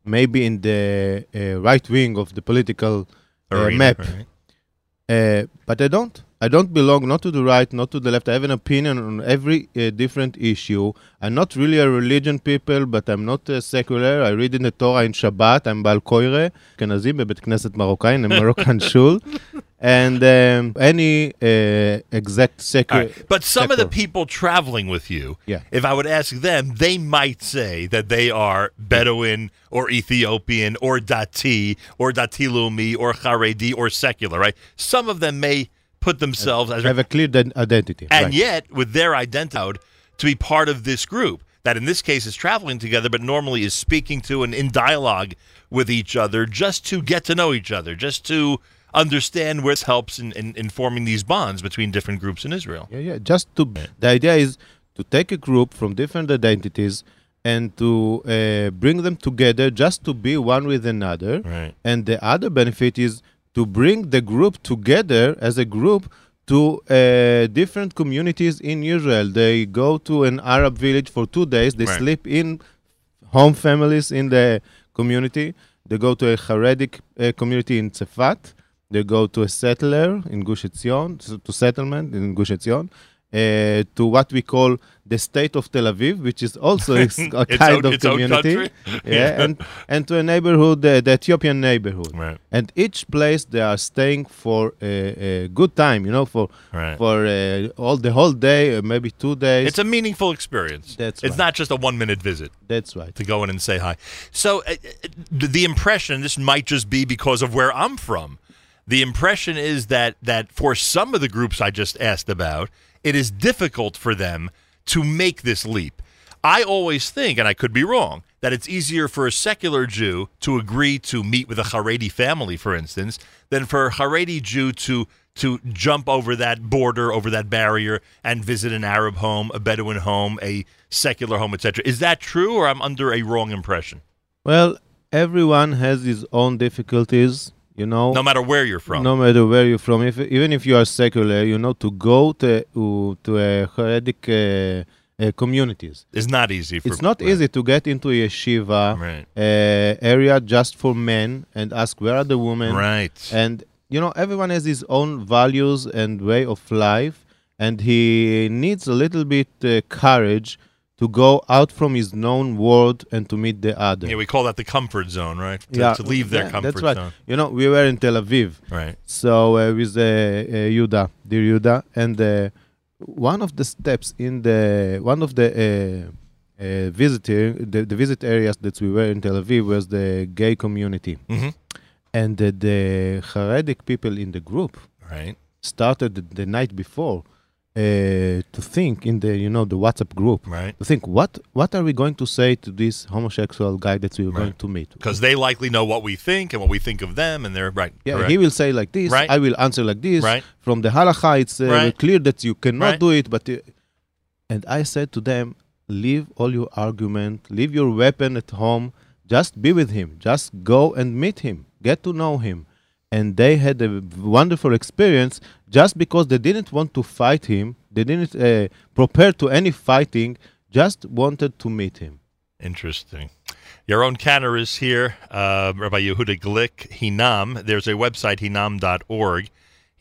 maybe in the uh, right wing of the political uh, Arena, map. right. Uh, but I don't. I don't belong not to the right, not to the left. I have an opinion on every uh, different issue. I'm not really a religion people, but I'm not uh, secular. I read in the Torah in Shabbat. I'm בעל קוירה, אשכנזי בבית כנסת מרוקאי, in a Moroccan shul. And um, any uh, exact All secular. right. But some of the people traveling with you, Yeah. if I would ask them, they might say that they are Bedouin or Ethiopian or Dati or Dati Lumi or Haredi or secular, right? Some of them may put themselves as have a clear identity. and right. yet with their identity to be part of this group that in this case is traveling together but normally is speaking to and in dialogue with each other just to get to know each other just to understand where this helps in, in, in forming these bonds between different groups in israel Yeah, yeah. Just to the idea is to take a group from different identities and to uh, bring them together just to be one with another. Right. And the other benefit is to bring the group together as a group to uh, different communities in Israel. They go to an Arab village for two days. They Right. sleep in home families in the community. They go to a Haredic uh, community in Tzefat. They go to a settler in Gush Etzion, to settlement in Gush Etzion, uh, to what we call the state of Tel Aviv, which is also a kind own- of community. yeah, and and to a neighborhood, uh, the Ethiopian neighborhood. Right. And each place they are staying for a, a good time, you know, for Right. for uh, all the whole day, uh, maybe two days. it's a meaningful experience That's it's right. not just a one minute visit That's right. to go in and say hi so uh, uh, the the impression this might just be because of where i'm from the impression is that that for some of the groups i just asked about it is difficult for them to make this leap. I always think and i could be wrong that it's easier for a secular jew to agree to meet with a haredi family for instance than for a haredi jew to to jump over that border over that barrier and visit an arab home a bedouin home a secular home etc is that true or i'm under a wrong impression? Well, everyone has his own difficulties, you know. no matter where you're from No matter where you're from, if, even if you are secular, you know, to go to to, a Haredic uh, uh, communities. It's not easy for It's not easy to get into a yeshiva Right. uh, area just for men and ask where are the women. Right. And you know, everyone has his own values and way of life, and he needs a little bit uh, courage to go out from his known world and to meet the other. yeah we call that the comfort zone right to, to leave their yeah, comfort that's right. zone You know, we were in Tel Aviv, Right. So uh, with uh, uh, Yuda, dear Yuda, and uh, one of the steps in the one of the uh, uh, visitor the, the visit areas that we were in Tel Aviv was the gay community, Mhm. and uh, the Haredic people in the group right started the, the night before. Uh, to think in the you know the WhatsApp group, right? To think what what are we going to say to this homosexual guy that we are going to meet? because they likely know what we think and what we think of them and they're right Yeah, correct. he will say like this. Right. I will answer like this. Right. From the halacha, it's uh, Right. clear that you cannot Right. do it. But uh, and I said to them, leave all your argument, leave your weapon at home. Just be with him. Just go and meet him. Get to know him. And they had a wonderful experience just because they didn't want to fight him. They didn't uh, prepare to any fighting. Just wanted to meet him. Interesting. Yaron Kanner is here. Uh, Rabbi Yehuda Glick, Hinam. There's a website, hinam.org.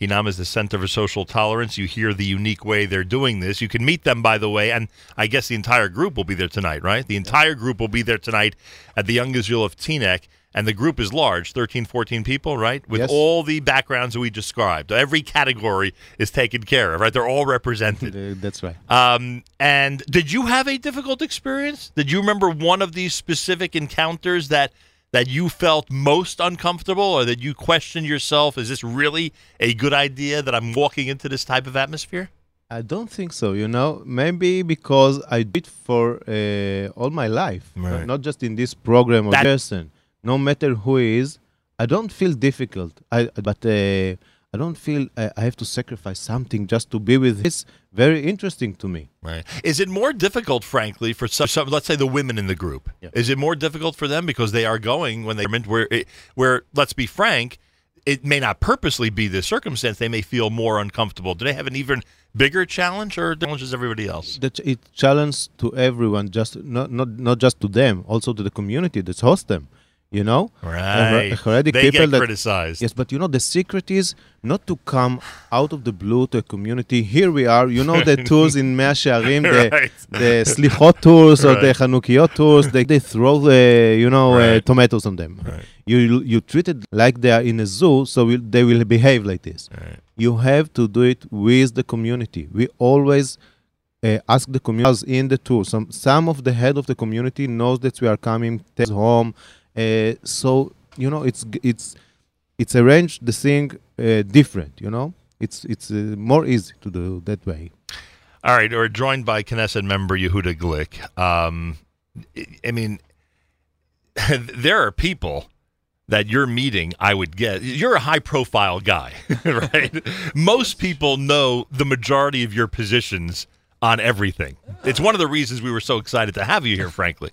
Hinam is the Center for Social Tolerance. You hear the unique way they're doing this. You can meet them, by the way, and I guess the entire group will be there tonight, right? The entire group will be there tonight at the Young Israel of Teaneck. And the group is large, 13, 14 people, right? With Yes. all the backgrounds that we described. Every category is taken care of, right? They're all represented. That's right. Um, and did you have a difficult experience? Did you remember one of these specific encounters that that you felt most uncomfortable, or that you questioned yourself? Is this really a good idea that I'm walking into this type of atmosphere? I don't think so. You know, maybe because I did it for uh, all my life, Right. not just in this program or That- person. no matter who is, I don't feel difficult. I but uh, I don't feel uh, I have to sacrifice something just to be with. It's very interesting to me. Right. Is it more difficult, frankly, for some, some let's say the women in the group? Is it more difficult for them because they are going when they meant where it, where let's be frank, it may not purposely be the circumstance. They may feel more uncomfortable. Do they have an even bigger challenge or challenge as everybody else? That it challenge to everyone, just not not not just to them, also to the community that hosts them. You know, Right. They people get that- criticized. Yes, but you know the secret is not to come out of the blue to a community. Here we are. You know the tours in Mea Shearim, the, Right. the Slichot tours or the Right. Chanukiyot tours. They, they throw the you know uh, tomatoes on them. You you treat it like they are in a zoo, so will, they will behave like this. You have to do it with the community. We always uh, ask the community in the tour. Some some of the head of the community knows that we are coming to home, uh, so you know it's it's it's arranged the thing uh, different. You know, it's it's uh, more easy to do that way. All right, we're joined by Knesset member Yehuda Glick. Um, I- I mean, there are people that you're meeting, I would get. You're a high profile guy, right? Most people know the majority of your positions on everything. It's one of the reasons we were so excited to have you here, frankly.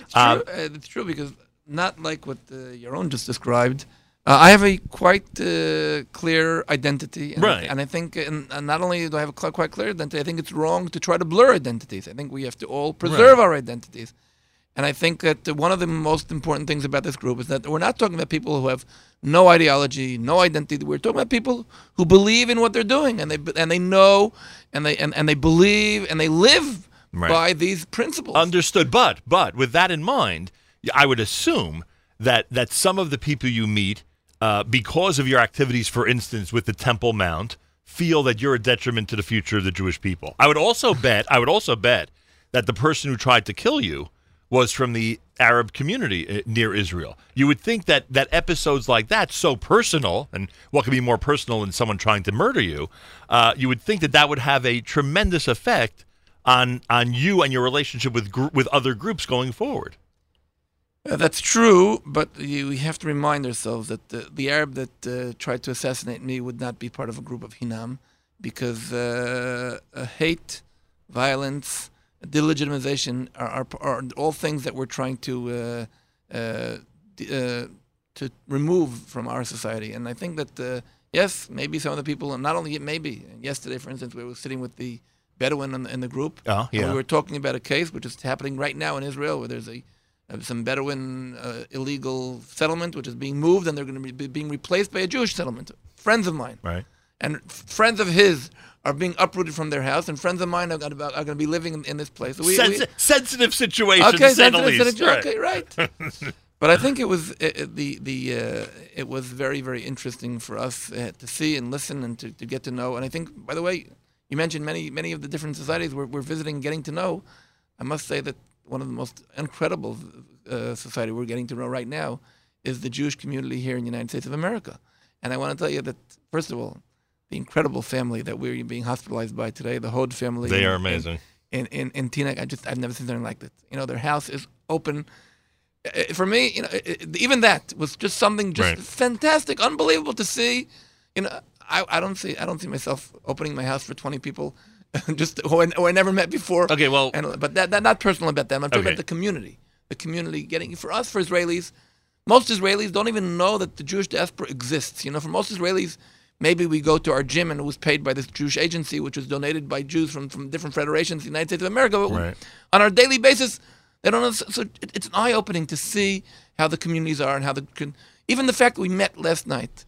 It's true, Um, uh, it's true because not like what uh, Yaron just described. Uh, I have a quite uh, clear identity, and, Right. and I think, and, and not only do I have a cl- quite clear identity, I think it's wrong to try to blur identities. I think we have to all preserve Right. our identities, and I think that one of the most important things about this group is that we're not talking about people who have no ideology, no identity. We're talking about people who believe in what they're doing, and they and they know, and they and, and they believe, and they live Right. by these principles. Understood. But but with that in mind, I would assume that that some of the people you meet, uh, because of your activities, for instance, with the Temple Mount, feel that you're a detriment to the future of the Jewish people. I would also bet. I would also bet that the person who tried to kill you was from the Arab community uh, near Israel. You would think that that episodes like that, so personal, and what could be more personal than someone trying to murder you? Uh, you would think that that would have a tremendous effect on on you and your relationship with gr- with other groups going forward. Uh, that's true, but you, we have to remind ourselves that the, the Arab that uh, tried to assassinate me would not be part of a group of Hinam because uh, uh, hate, violence, delegitimization are, are, are all things that we're trying to uh, uh, d- uh, to remove from our society. And I think that uh, yes, maybe some of the people, and not only maybe. Yesterday, for instance, we were sitting with the Bedouin in the, in the group. Oh, and yeah. we were talking about a case which is happening right now in Israel, where there's a some Bedouin uh, illegal settlement which is being moved, and they're going to be being replaced by a Jewish settlement. Friends of mine, Right. and f- friends of his are being uprooted from their house, and friends of mine are going to, are going to be living in, in this place. So we- we- sensitive situation, Okay, to say the sensitive least. situ- okay, right. But I think it was it, it- the the uh, it was very very interesting for us uh, to see and listen and to, to get to know. And I think, by the way, you mentioned many many of the different societies we're, we're visiting, getting to know. I must say that one of the most incredible uh, society we're getting to know right now is the Jewish community here in the United States of America. And I want to tell you that first of all, the incredible family that we're being hospitalized by today, the Hod family. They are amazing. In in in Teaneck, I just I've never seen something like that. You know, their house is open. For me, you know, even that was just something just Right. fantastic, unbelievable to see. You know, I, I don't see I don't see myself opening my house for twenty people, just who I, who I never met before. Okay, well, and, but that, that not personal about them. I'm talking Okay. about the community, the community getting for us for Israelis. Most Israelis don't even know that the Jewish diaspora exists. You know, for most Israelis, maybe we go to our gym and it was paid by this Jewish agency, which was donated by Jews from, from different federations, in the United States of America. But Right. on our daily basis, they don't know. So it, it's an eye opening to see how the communities are and how the even the fact that we met last night,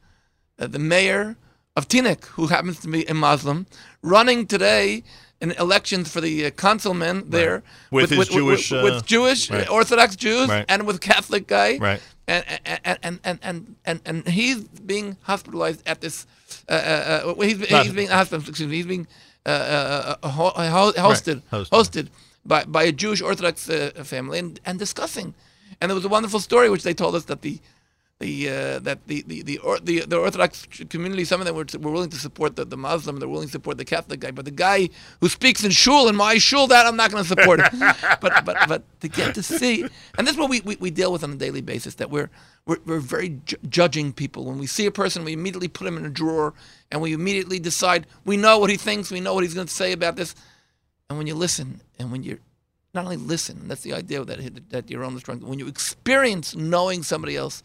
uh, the mayor of Teaneck, who happens to be a Muslim, running today in elections for the uh, councilman there With his Jewish, with, with uh, Jewish right. Orthodox Jews Right. and with Catholic guy, Right. and and and and and and, and he's being hospitalized at this. Uh, uh, uh, he's, he's being hospitalized. Excuse me. He's being uh, uh, uh, ho- ho- hosted Hosted. hosted by by a Jewish Orthodox uh, family and and discussing. And there was a wonderful story which they told us that the the uh, that the the the, or, the the Orthodox community, some of them were, were willing to support the, the Muslim, they're willing to support the Catholic guy, but the guy who speaks in shul in my shul, that I'm not going to support. but but but to get to see, and this is what we, we, we deal with on a daily basis. That we're we're, we're very ju- judging people. When we see a person, we immediately put him in a drawer, and we immediately decide we know what he thinks, we know what he's going to say about this. And when you listen, and when you're not only listen, that's the idea that that you're on the strong. When you experience knowing somebody else,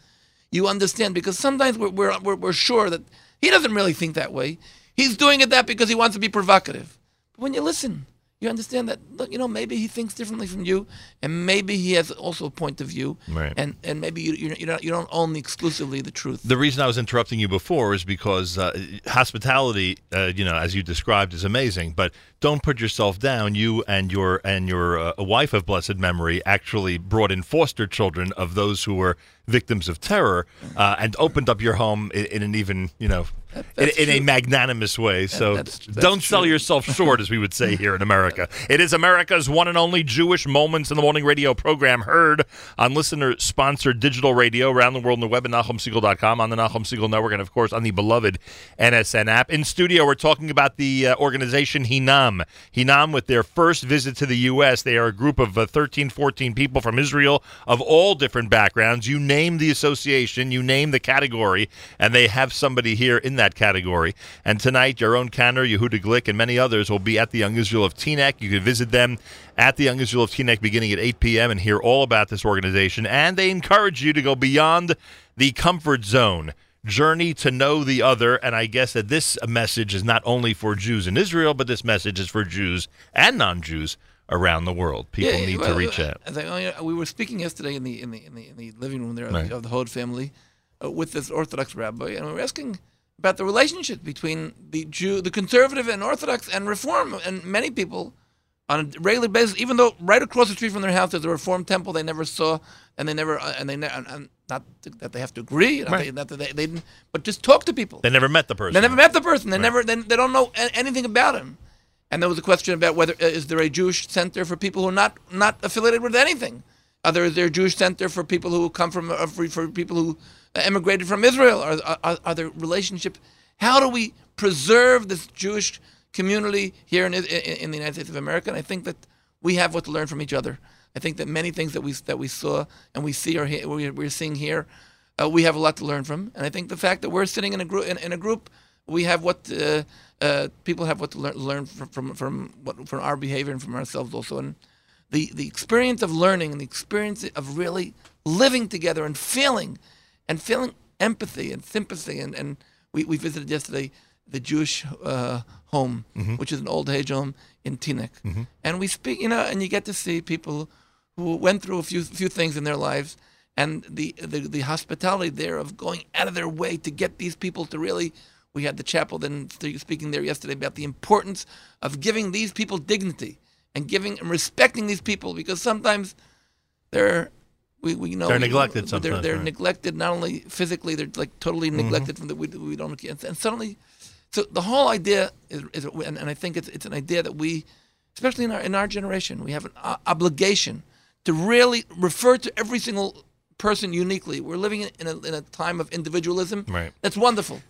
you understand because sometimes we're, we're, we're, we're sure that he doesn't really think that way. He's doing it that because he wants to be provocative. But when you listen, you understand that look, you know maybe he thinks differently from you, and maybe he has also a point of view, Right. and and maybe you you don't you don't own exclusively the truth. The reason I was interrupting you before is because uh, hospitality, uh, you know, as you described, is amazing. But don't put yourself down. You and your and your uh, wife of blessed memory actually brought in foster children of those who were victims of terror uh, and opened up your home in, in an even, you know, in, in a magnanimous way. So that's- that's don't sell yourself short, as we would say here in America. It is America's one and only Jewish Moments in the Morning radio program heard on listener-sponsored digital radio around the world on the web at NachumSegal.com, on the Nachum Segal Network, and of course on the beloved NSN app. In studio, we're talking about the uh, organization Hinam. Hinam, with their first visit to the U.S., they are a group of uh, 13, 14 people from Israel of all different backgrounds. You name the association, you name the category, and they have somebody here in that category. And tonight, Yaron Kanner, Yehuda Glick, and many others will be at the Young Israel of Teaneck. You can visit them at the Young Israel of Teaneck beginning at 8 p.m. and hear all about this organization. And they encourage you to go beyond the comfort zone. Journey to know the other, and I guess that this message is not only for Jews in Israel, but this message is for Jews and non-Jews around the world. People Yeah, need to reach out. I, oh, we were speaking yesterday in the in the in the, in the living room there of, Right. the, of the Hod family uh, with this Orthodox rabbi, and we were asking about the relationship between the Jew, the conservative and Orthodox and Reform, and many people on a regular basis, even though right across the street from their house there's a Reform temple they never saw, and they never uh, and they ne- and, and not that they have to agree, not, Right. they, not that they, they didn't, but just talk to people. They never met the person. They never met the person. They never. They, they don't know anything about him. And there was a question about whether uh, is there a Jewish center for people who are not not affiliated with anything. Are there, there Jewish center for people who come from uh, for, for people who emigrated from Israel? Are, are, are there relationship? How do we preserve this Jewish community here in, in, in the United States of America? And I think that we have what to learn from each other. I think that many things that we that we saw and we see or he- we- we're seeing here, uh, we have a lot to learn from. And I think the fact that we're sitting in a group in, in a group, we have what uh, uh, people have what to learn, learn from from from, from our behavior and from ourselves also. And the the experience of learning and the experience of really living together and feeling and feeling empathy and sympathy and, and we, we visited yesterday the Jewish uh, home, Mhm. which is an old age home in Teaneck. Mhm. And we speak, you know, and you get to see people who went through a few few things in their lives, and the, the the hospitality there of going out of their way to get these people to really. We had the chapel then speaking there yesterday about the importance of giving these people dignity and giving and respecting these people because sometimes they're we, we know They're we- neglected They're, they're right. neglected not only physically, they're like totally Mhm. neglected from the we, we don't and, and suddenly, so the whole idea is, is and, and I think it's it's an idea that we, especially in our in our generation, we have an o- obligation to really refer to every single person uniquely. We're living in, in, a, in a time of individualism. Right. That's wonderful.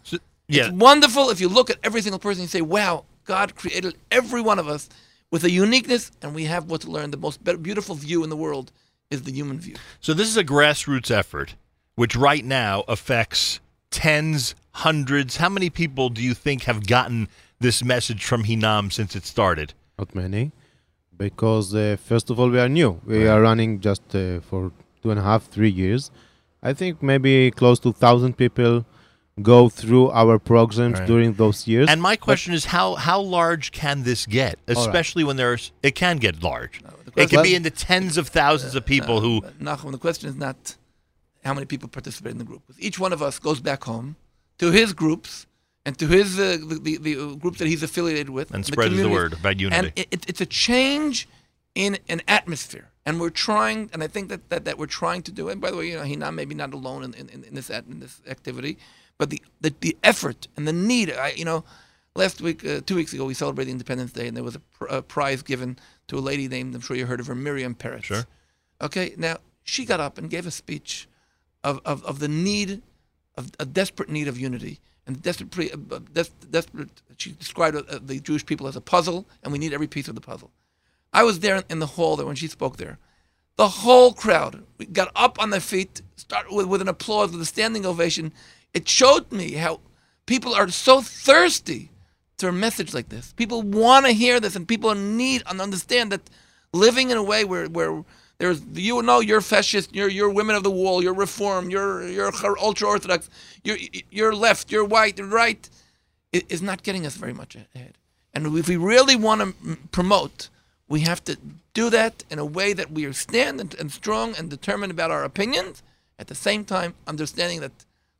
yeah. It's wonderful if you look at every single person and say, wow, God created every one of us with a uniqueness, and we have what to learn. The most beautiful view in the world is the human view. So this is a grassroots effort, which right now affects tens, hundreds. How many people do you think have gotten this message from Hinam since it started? Not many, because uh, first of all, we are new. We are running just uh, for two and a half, three years. I think maybe close to thousand people go through our programs Right. during those years. And my But- question is how how large can this get? right. Especially when there's it can get large. it question- can be in the tens of thousands of people who Nachum, the question is not how many people participate in the group. Each one of us goes back home to his groups and to his uh, the, the, the uh, groups that he's affiliated with And the spreads the communities. word about unity. And it, it, it's a change in an atmosphere. And we're trying, and I think that, that, that we're trying to do. And by the way, you know, he's not maybe not alone in, in, in this in this activity, but the, the the effort and the need. I, you know, last week, uh, two weeks ago, we celebrated Independence Day, and there was a, pr- a prize given to a lady named I'm sure you heard of her, Miriam Peretz. Sure. Okay, now she got up and gave a speech of, of, of the need, of a desperate need of unity. And desperate, pre- uh, des- desperate, she described uh, the Jewish people as a puzzle, and we need every piece of the puzzle. I was there in the hall there when she spoke there. The whole crowd got up on their feet, started with, with an applause, with a standing ovation. It showed me how people are so thirsty to a message like this. People want to hear this, and people need and understand that living in a way where where there's you know you're fascist, you're you're women of the wall, you're reform, you're you're ultra orthodox, you're you're left, you're white, you're right, is not getting us very much ahead. And if we really want to promote, we have to do that in a way that we are stand and, and strong and determined about our opinions. At the same time, understanding that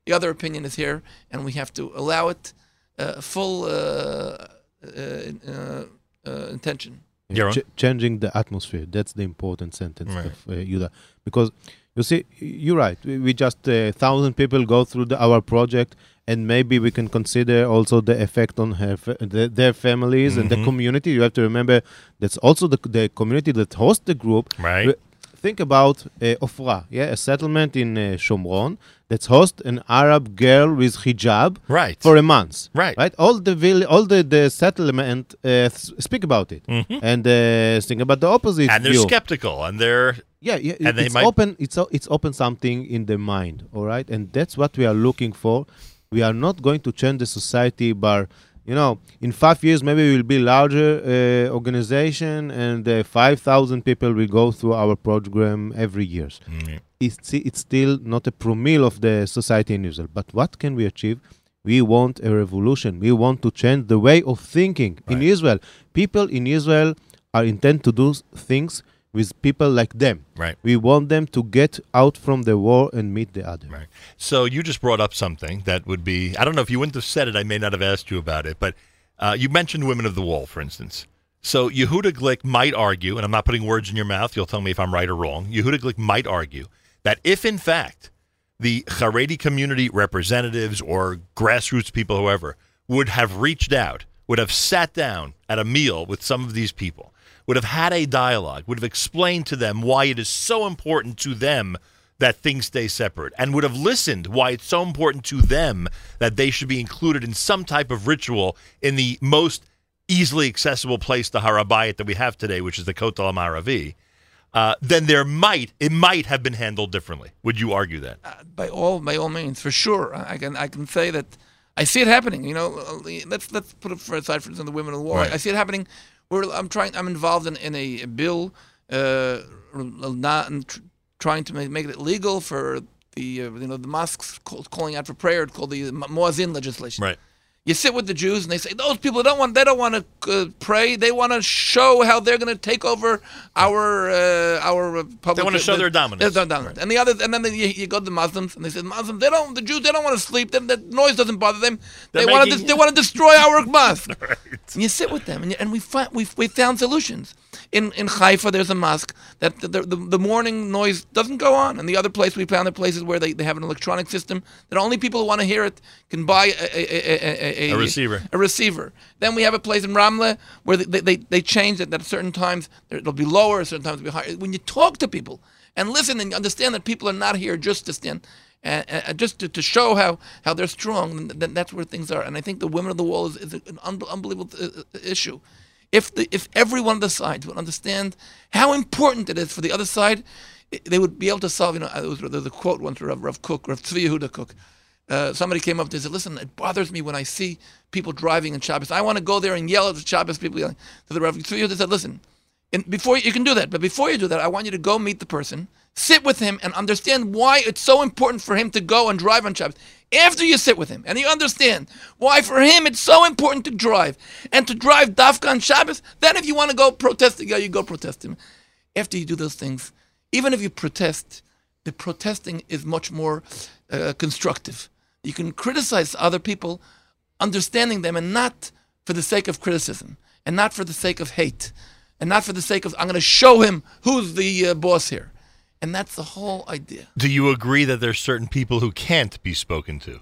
the other opinion is here, and we have to allow it uh, full uh, uh, uh, uh, intention. Ch- changing the atmosphere. That's the important sentence Right. of uh, Yuda. Because you see, you're right. We, we just a thousand people go through the, our project, and maybe we can consider also the effect on her, fa- the, their families and the Mhm. community. You have to remember that's also the, the community that hosts the group. Right. Re- Think about uh, Ofra, yeah, a settlement in uh, Shomron that's host an Arab girl with hijab right. for a month. Right. Right. All the vill- all the, the settlement uh, speak about it Mhm. and uh, think about the opposite. and they're view. skeptical, and they're Yeah, yeah. and they it's might open. It's it's open something in the mind. All right, and that's what we are looking for. We are not going to change the society, but you know, in five years maybe we will be larger uh, organization, and uh, five thousand people will go through our program every year. It's it's still not a promille of the society in Israel. But what can we achieve? We want a revolution. We want to change the way of thinking in Israel. People in Israel are intent to do things with people like them. Right. We want them to get out from the war and meet the other. Right. So you just brought up something that would be I don't know if you wouldn't have said it, I may not have asked you about it, but uh, you mentioned Women of the Wall, for instance. So Yehuda Glick might argue, and I'm not putting words in your mouth, you'll tell me if I'm right or wrong. Yehuda Glick might argue that if in fact the Haredi community representatives or grassroots people, whoever, would have reached out, would have sat down at a meal with some of these people, would have had a dialogue, would have explained to them why it is so important to them that things stay separate, and would have listened why it's so important to them that they should be included in some type of ritual in the most easily accessible place to Harabayat that we have today, which is the Kotel HaMaaravi, uh, then there might it might have been handled differently. Would you argue that? by all by all means, for sure. I can I can say that I see it happening. You know, Uh, let's let's put it for aside for the women of the war. Right. I see it happening. Where I'm trying. I'm involved in, in a bill, uh, not tr- trying to make, make it legal for the uh, you know the mosques call, calling out for prayer. It's called the Muezzin legislation. Right. You sit with the Jews and they say those people don't want they don't want to uh, pray. They want to show how they're going to take over our uh, our public. They wanna show their dominance. Their dominance. And the others, and then you, you go to the Muslims and they say Muslims they don't the Jews they don't want to sleep. Them the noise doesn't bother them. They're they want to they want to destroy our mosque. And you sit with them and, you, and we find we we found solutions. In in Haifa there's a mosque that the, the, the morning noise doesn't go on, and the other place we found are places where they, they have an electronic system that only people who want to hear it can buy a a, a, A receiver. a receiver. Then we have a place in Ramle where they, they, they change it that at certain times it'll be lower, certain times it'll be higher. When you talk to people and listen and understand that people are not here just to stand, uh, uh, just to, to show how, how they're strong, then, that's where things are. And I think the women of the wall is, is an un- unbelievable uh, issue. If the if every one of the sides would understand how important it is for the other side, they would be able to solve. You know, uh, there was, a quote once from Rav, Kook, Rav Tzvi Yehuda Kook. Uh, somebody came up and said, "Listen, it bothers me when I see people driving in Shabbos. I want to go there and yell at the Shabbos people." Yelling. So the Rav Tzvi Yehuda said, "Listen, and before you can do that, but before you do that, I want you to go meet the person, sit with him, and understand why it's so important for him to go and drive on Shabbos. After you sit with him and you understand why for him it's so important to drive and to drive Dafka on Shabbos, then if you want to go protest guy, you go protest him. After you do those things, even if you protest, the protesting is much more uh, constructive. You can criticize other people, understanding them, and not for the sake of criticism, and not for the sake of hate, and not for the sake of I'm going to show him who's the uh, boss here. And that's the whole idea. Do you agree that there's certain people who can't be spoken to?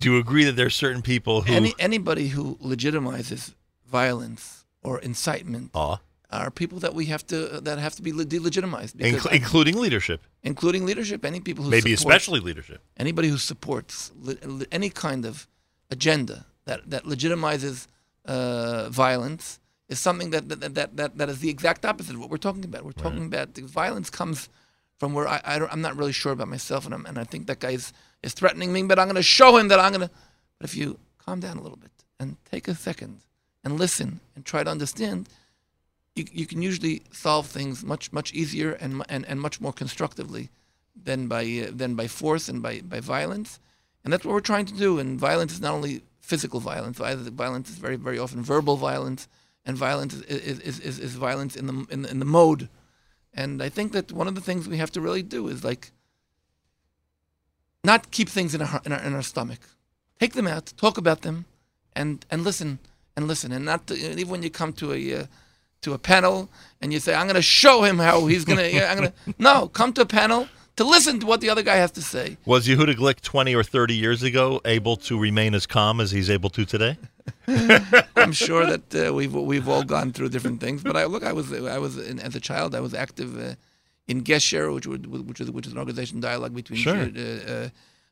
Do you agree that there's certain people who Any anybody who legitimizes violence or incitement Aw. are people that we have to that have to be le- delegitimized, because Incl- I- including leadership. including leadership. Any people who Maybe support- especially leadership. Anybody who supports li- li- any kind of agenda that that legitimizes uh, violence is something that that, that that that is the exact opposite of what we're talking about. We're talking about the violence comes from where I, I don't, I'm not really sure about myself, and I'm, and I think that guy is, is threatening me, but I'm going to show him that I'm going to. But if you calm down a little bit and take a second and listen and try to understand, you, you can usually solve things much much easier and and, and much more constructively than by uh, than by force and by, by violence, and that's what we're trying to do. And violence is not only physical violence; violence is very very often verbal violence, and violence is is, is, is, violence in the in the, in the mode. And I think that one of the things we have to really do is like not keep things in our in our, in our stomach. Take them out, talk about them, and and listen and listen, and not to, even when you come to a uh, to a panel and you say, "I'm going to show him how he's going to." I'm going to no, come to a panel to listen to what the other guy has to say. Was Yehuda Glick 20 or 30 years ago able to remain as calm as he's able to today? I'm sure that uh, we've we've all gone through different things. But I look, I was I was in, as a child, I was active uh, in Gesher, which would which is which is an organization dialogue between Sure. uh, uh,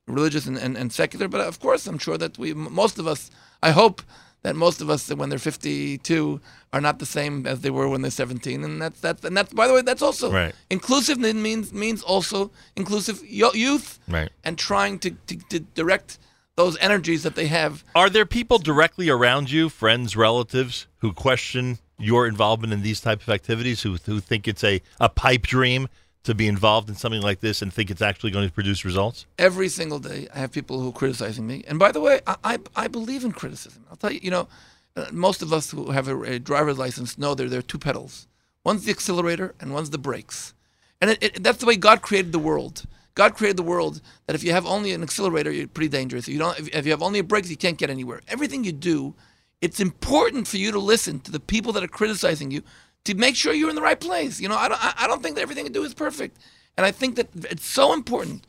religious and, and, and secular. But of course, I'm sure that we most of us, I hope that most of us when they're 52 are not the same as they were when they're 17, and that's that's and that's by the way that's also Right. inclusive means means also inclusive youth Right. and trying to, to, to direct those energies that they have Are there people directly around you, friends, relatives, who question your involvement in these type of activities, who who think it's a, a pipe dream to be involved in something like this and think it's actually going to produce results? every single day I have people who are criticizing me. And by the way, I, I, I believe in criticism. I'll tell you, you know, uh, most of us who have a, a driver's license know there, there are two pedals. One's the accelerator and one's the brakes. And it, it, that's the way God created the world. God created the world that if you have only an accelerator, you're pretty dangerous. If you don't, if, you have only a brakes, you can't get anywhere. Everything you do, it's important for you to listen to the people that are criticizing you to make sure you're in the right place. You know, I don't, I don't think that everything you do is perfect, and I think that it's so important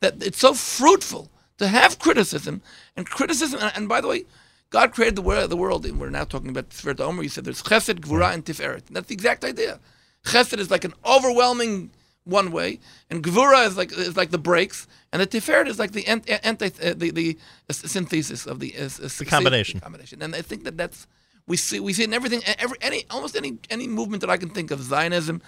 that it's so fruitful to have criticism and criticism. And, and by the way, God created the world, the world, and we're now talking about Tiferet Omer. You said there's Chesed, Gvura, and Tiferet. And that's the exact idea. Chesed is like an overwhelming one way, and Gvura is like is like the brakes, and the Tiferet is like the ant- anti uh, the the uh, synthesis of the uh, uh, The combination. combination. And I think that that's we see we see in everything, every any almost any any movement that I can think of, Zionism,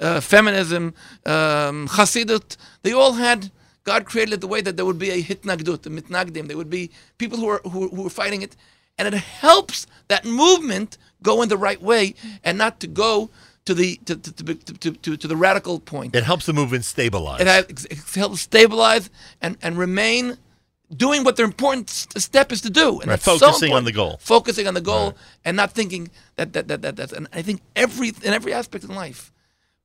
uh, feminism, um, Hasidut. They all had God created it the way that there would be a hitnagdut, a mitnagdim. There would be people who are who, who are fighting it, and it helps that movement go in the right way and not to go to the to to to, to, to, the radical point. It helps the movement stabilize. It, has, it helps stabilize and, and remain doing what their important step is to do. And Right, that's so focusing on the goal. Focusing on the goal and not thinking that that, that, that that's. And I think every in every aspect in life,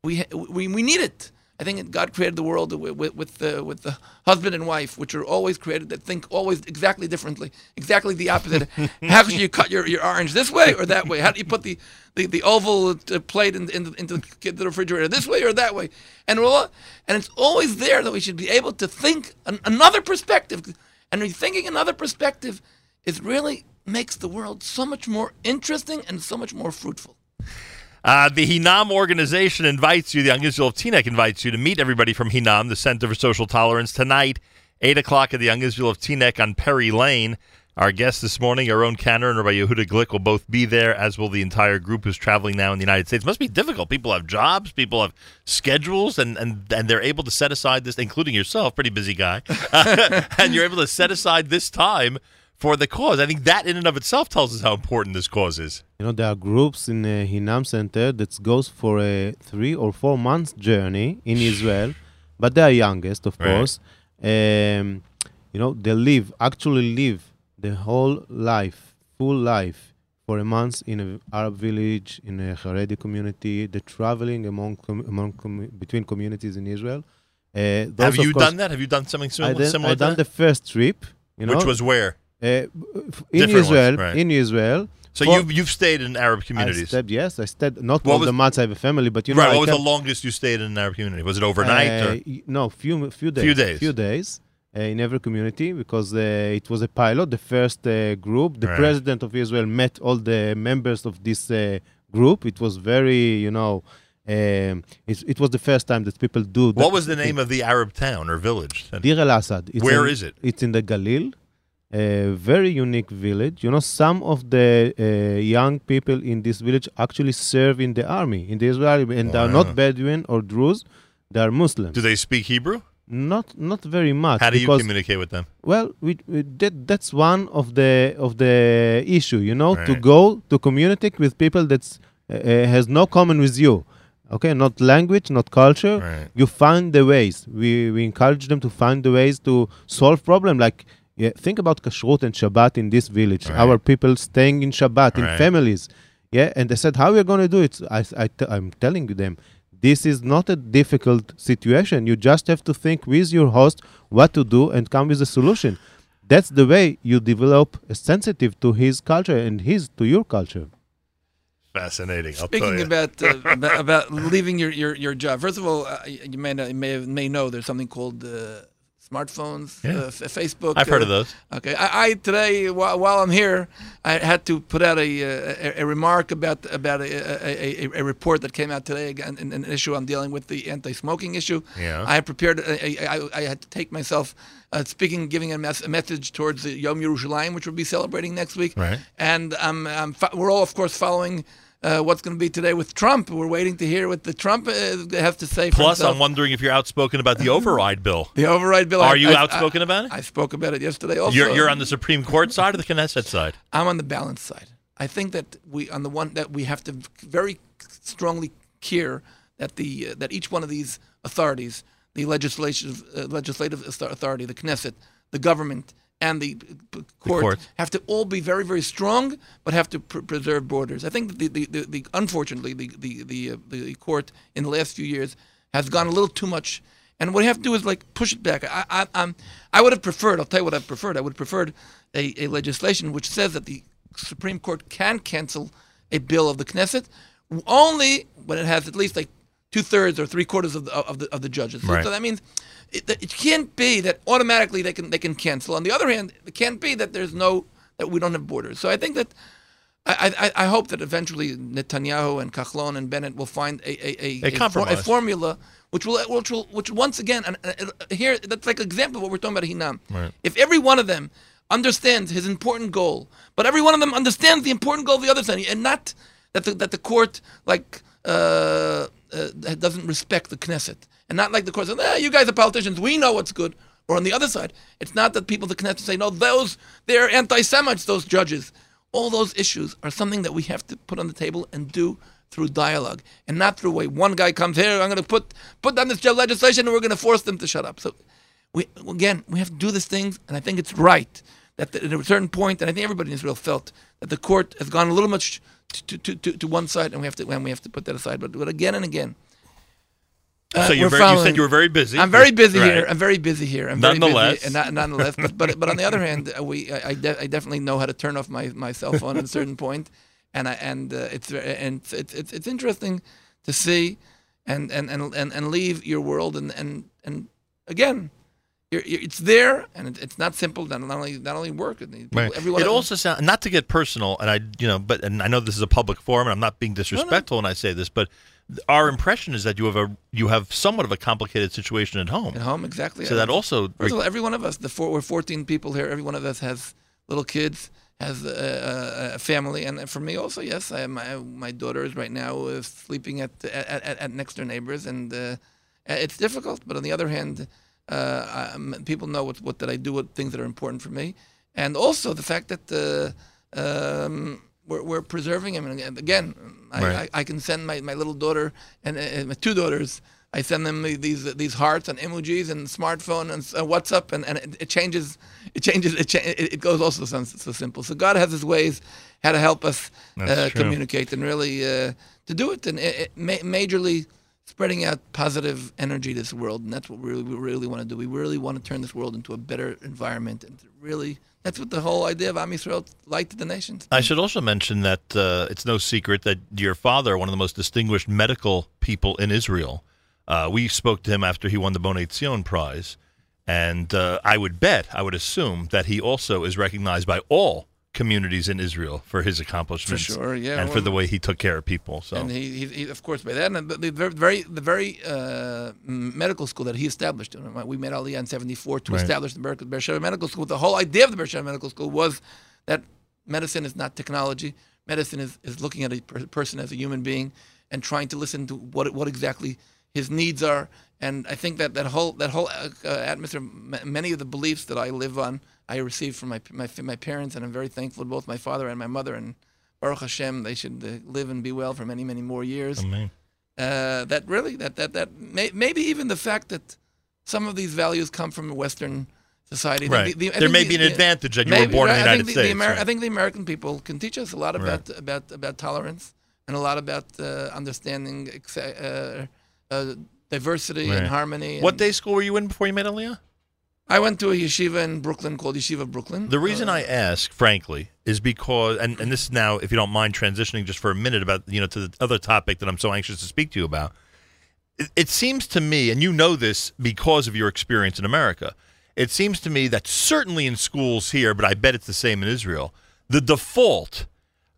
we we, we need it. I think God created the world with with the, with the husband and wife, which are always created that think always exactly differently, exactly the opposite. How should you cut your, your orange this way or that way? How do you put the the, the oval uh, plate in, in, into the, the refrigerator this way or that way? And all, and it's always there that we should be able to think an, another perspective, and thinking another perspective is really makes the world so much more interesting and so much more fruitful. Uh, the Hinam organization invites you, the Young Israel of Teaneck invites you to meet everybody from Hinam, the Center for Social Tolerance, tonight, 8 o'clock at the Young Israel of Teaneck on Perry Lane. Our guests this morning, Yaron Kanner and Rabbi Yehuda Glick, will both be there, as will the entire group who's traveling now in the United States. must be difficult. People have jobs, people have schedules, and, and, and they're able to set aside this, including yourself, pretty busy guy, and you're able to set aside this time for the cause. I think that in and of itself tells us how important this cause is. You know, there are groups in uh, Hinam Center that goes for a three or four months journey in Israel, but they are youngest, of Right. course. Um, you know, they live, actually live the whole life, full life, for a month in an Arab village, in a Haredi community. They're traveling among, com- among com- between communities in Israel. Uh, those, Have you course- done that? Have you done something similar? I similar? did, similar I done that? the first trip. You know, Which was where? Uh, in Different Israel. ones, right. In Israel. So For- you've you've stayed in Arab communities. I stayed, yes, I stayed. Not What all was- the months I have a family, but you know, right. I What was kept- the longest you stayed in an Arab community? Was it overnight? Uh, or? no, few few days. Few days. Few days uh, in every community because uh, it was a pilot. The first uh, group, the Right. president of Israel met all the members of this uh, group. It was very, you know, um, it, it was the first time that people do. What was the name of the Arab town or village? Deir El Assad. Where in- is it? It's in the Galil. A very unique village. You know, some of the uh, young people in this village actually serve in the army, in the Israeli, and they are not Bedouin or Druze. They are Muslims. Do they speak Hebrew? Not, not very much. How do you communicate with them? Well, we, we that, that's one of the of the issue. You know, to go to communicate with people that's uh, uh, has no common with you. Okay, not language, not culture. Right. You find the ways. We we encourage them to find the ways to solve problem. Like yeah, think about kashrut and Shabbat in this village. Right. Our people staying in Shabbat in families. Yeah, and they said, how are you going to do it? I, I t- I'm telling them, this is not a difficult situation. You just have to think with your host what to do and come with a solution. That's the way you develop a sensitive to his culture and his to your culture. Fascinating. I'll tell Speaking you. about, uh, about about leaving your, your, your job, first of all, uh, you may not, you may have, may know there's something called uh, smartphones, Yeah. uh, Facebook. I've heard uh, of those. Okay, I, I today while, while I'm here, I had to put out a a, a remark about about a, a, a, a report that came out today again, an, an issue I'm dealing with the anti-smoking issue. Yeah. I had prepared. A, a, I, I had to take myself uh, speaking, giving a, mes- a message towards the Yom Yerushalayim, which we'll be celebrating next week. Right. And um, um, we're all, of course, following. Uh, what's going to be today with Trump? We're waiting to hear what the Trump uh, has to say. Plus. I'm wondering if you're outspoken about the override bill. the override bill. Are I- you I- outspoken I- about it? I spoke about it yesterday. Also, You're, you're on the Supreme Court side or the Knesset side? I'm on the balance side. I think that we on the one that we have to very strongly care that the uh, that each one of these authorities, the legislative uh, legislative authority, the Knesset, the government, and the uh, court, court. have to all be very very strong, but have to pr- preserve borders. I think the, the, the, the unfortunately the the the, uh, the court in the last few years has gone a little too much. And what you have to do is like push it back. I, I, I'm, I would have preferred. I'll tell you what I've preferred. I would have preferred a, a legislation which says that the Supreme Court can cancel a bill of the Knesset only when it has at least like two thirds or three quarters of the of the, of the judges. So- Right. So that means it, it can't be that automatically they can they can cancel. On the other hand, it can't be that there's no that we don't have borders. So I think that. I, I, I hope that eventually Netanyahu and Kahlon and Bennett will find a a, a, A for- a formula which will which will which once again and, and here that's like an example of what we're talking about Hinam. Right. If every one of them understands his important goal, but every one of them understands the important goal of the other side, and not that the, that the court like uh, uh, doesn't respect the Knesset, and not like the court says, eh, "You guys are politicians. We know what's good." Or on the other side, it's not that people the Knesset say, "No, those they're anti-Semites." Those judges, all those issues are something that we have to put on the table and do through dialogue, and not through way one guy comes here. I'm going to put put down this legislation, and we're going to force them to shut up. So we again we have to do these things, and I think it's right that at a certain point, and I think everybody in Israel felt that the court has gone a little much to to, to, to one side, and we have to and we have to put that aside. But, but again and again. uh, So you're very- you said you were very busy. I'm very busy Right. here. I'm very busy here. I'm Nonetheless. very busy, and not, nonetheless. but, but but on the other hand, uh, we I, I, de- I definitely know how to turn off my, my cell phone at a certain point, and I and uh, it's and it's, it's it's it's interesting to see, and and and and, and leave your world and and and again. It's there, and it, it's not simple. Not not only not only work. people- Right. Everyone it also sounds not to get personal, and I, you know, but and I know this is a public forum, and I'm not being disrespectful when I say this, but our impression is that you have a you have somewhat of a complicated situation at home. At home, exactly. So that also First of all, every one of us, the four, we're 14 people here. Every one of us has little kids, has a, a, a family, and for me also, yes, I, my my daughter is right now uh, sleeping at, at, at at next door neighbors, and uh, it's difficult. But on the other hand, uh, um, people know what what that I do, what things that are important for me, and also the fact that uh, um, we're, we're preserving him. And again, I, Right. I, I can send my, my little daughter and, and my two daughters. I send them these these hearts and emojis and smartphone and uh, WhatsApp, and, and it, it changes. It changes. It, cha- it it goes also so, so simple. So God has His ways how to help us uh, communicate and really uh, to do it and it, it, ma- majorly spreading out positive energy to this world, and that's what we really, we really want to do. We really want to turn this world into a better environment, and really that's what the whole idea of Am Yisrael light to the nations. I should also mention that uh, it's no secret that your father, one of the most distinguished medical people in Israel, uh, we spoke to him after he won the Bonei Zion Prize, and uh, I would bet, I would assume that he also is recognized by all communities in Israel for his accomplishments, For sure, yeah, and for the way he took care of people. So And he, he, he, of course, by then, and the, the very, the very uh, medical school that he established. We made Aliyah in '74 to Right. establish the Beersheba Medical School. The whole idea of the Beersheba Medical School was that medicine is not technology. Medicine is, is looking at a per- person as a human being and trying to listen to what what exactly his needs are. And I think that that whole that whole uh, uh, atmosphere, m- many of the beliefs that I live on, I received from my my my parents, and I'm very thankful to both my father and my mother. And Baruch Hashem, they should uh, live and be well for many many more years. Amen. Uh, that really that that that may, maybe even the fact that some of these values come from Western society. Right. the- the- There may the- be an advantage that you were born in the right, I United think the, States, Ameri- right. I think the American people can teach us a lot Right. about about about tolerance and a lot about uh, understanding ex- uh, uh, diversity and Right. harmony. What day school were you in before you made Aliyah? I went to a yeshiva in Brooklyn called Yeshiva Brooklyn. The reason I ask, frankly, is because, and, and this is now, if you don't mind transitioning just for a minute about, you know, to the other topic that I'm so anxious to speak to you about. It, it seems to me, and you know this because of your experience in America, it seems to me that certainly in schools here, but I bet it's the same in Israel, the default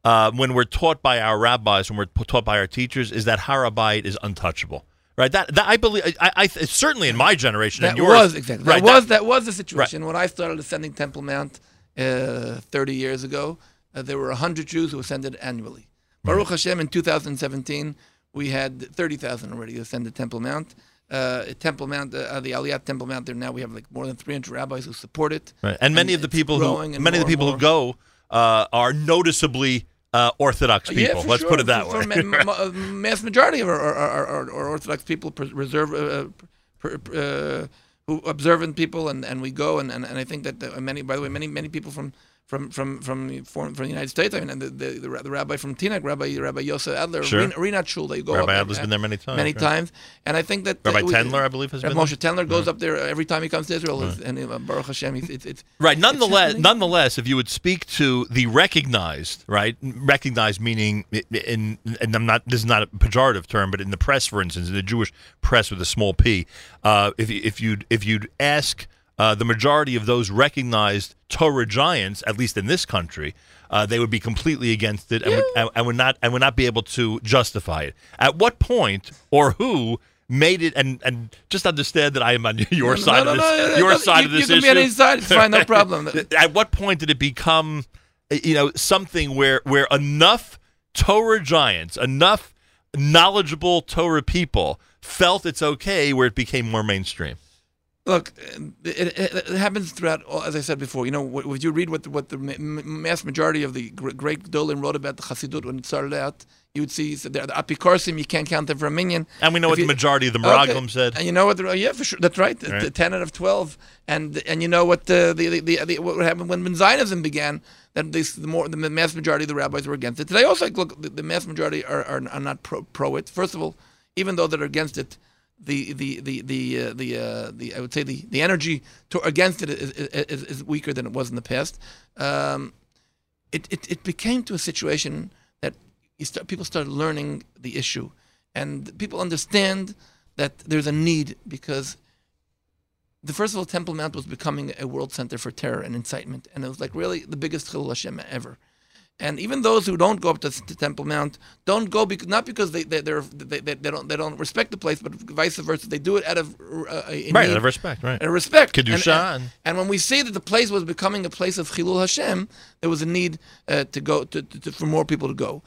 uh, when we're taught by our rabbis, when we're taught by our teachers, is that Harabite is untouchable. Right. That, that I believe. I, I certainly in my generation That and yours. was exactly Right. that was that was the situation when I started ascending Temple Mount uh, 30 years ago. Uh, there were 100 Jews who ascended annually. Baruch Hashem, in 2017, we had 30,000 already ascended Temple Mount. Uh, Temple Mount, uh, the Aliyat Temple Mount. There now we have like more than 300 rabbis who support it. Right. And many of the people who many of the people who go uh, are noticeably uh, Orthodox people. for Let's sure. put it that For- way. for ma- uh, mass majority of our, our, our, our, Orthodox people reserve uh, pr- uh, who observant people, and, and we go, and, and, and I think that the, many, by the way, many many people from from from from from, from the United States. I mean, and the, the, the, rabbi from Teaneck, Rabbi Rabbi Yosef Adler, Sure. Rena, Rena Shul, they go Rabbi up Adler's there, been there many times, many right. times, and I think that Rabbi uh, we- Tendler, I believe, has Rabbi been Moshe there. Tendler goes Yeah. up there every time he comes to Israel, and uh, Baruch Hashem, it's, it's, it's Right. Nonetheless, nonetheless, if you would speak to the recognized, right, recognized meaning in, and I'm not, this is not a pejorative term, but in the press, for instance, in the Jewish press with a small p, uh, if you- if you'd if you'd ask uh, the majority of those recognized Torah giants, at least in this country, uh, they would be completely against it and, would, and, would not and would not be able to justify it. At what point or who? Made it and and just understand that I am on your No, side no, of no, this no, no, your side you- of this you can issue. be on any side, it's fine, no problem. At what point did it become, you know, something where where enough Torah giants, enough knowledgeable Torah people felt it's okay, where it became more mainstream? Look, it, it, it happens throughout. Uh, as I said before, you know, would you read what the, what the mass majority of the gr- great Dolan wrote about the Chassidut when it started out? You would see so the, Apikorsim, you can't count them for a minyan. And we know If what the majority of the Okay, said. And you know what? The, yeah, for sure, that's right. Right. The ten out of twelve, and and you know what the the, the, the, what happened when, when Zionism began? That this the more the mass majority of the rabbis were against it. Today, also, like, look, the, the mass majority are, are are not pro pro it. First of all, even though they're against it, the the the the uh, the uh, the I would say the the energy to, against it is, is, is weaker than it was in the past. Um, it, it it became to a situation that start, people started learning the issue, and people understand that there's a need because the first of all, Temple Mount was becoming a world center for terror and incitement, and it was like really the biggest Chilul Hashem ever. And even those who don't go up to, to Temple Mount don't go because not because they they they're, they, they, they don't they don't respect the place, but vice versa. They do it out of uh, Right, need- out of respect, right. out of respect. Kedusha And, and- and, and when we see that the place was becoming a place of Chilul Hashem, there was a need uh, to go to, to, to- for more people to go.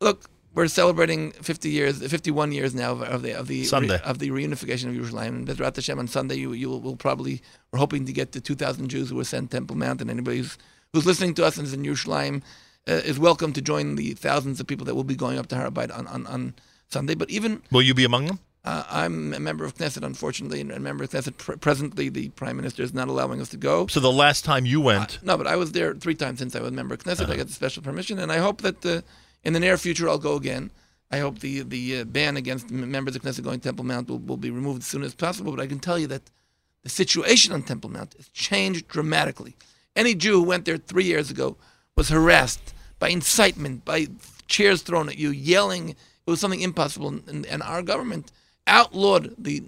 Look, we're celebrating 50 years, 51 years now of, of the of the Sunday. of the reunification of Yerushalayim. And Bezrat Hashem on Sunday, you you will, will probably we're hoping to get to 2,000 Jews who will send Temple Mount, and anybody who's, who's listening to us and is in Yerushalayim uh, is welcome to join the thousands of people that will be going up to Harabite on, on, on Sunday. But even Will you be among them? uh, I'm a member of Knesset, unfortunately, and a member of Knesset. Pre- presently, the Prime Minister is not allowing us to go. So the last time you went, No, but I was there three times since I was a member of Knesset. I got the special permission, and I hope that uh, in the near future I'll go again. I hope the the uh, ban against members of Knesset going to Temple Mount will, will be removed as soon as possible. But I can tell you that the situation on Temple Mount has changed dramatically. Any Jew who went there three years ago was harassed by incitement, by chairs thrown at you, yelling. It was something impossible, and, and our government outlawed the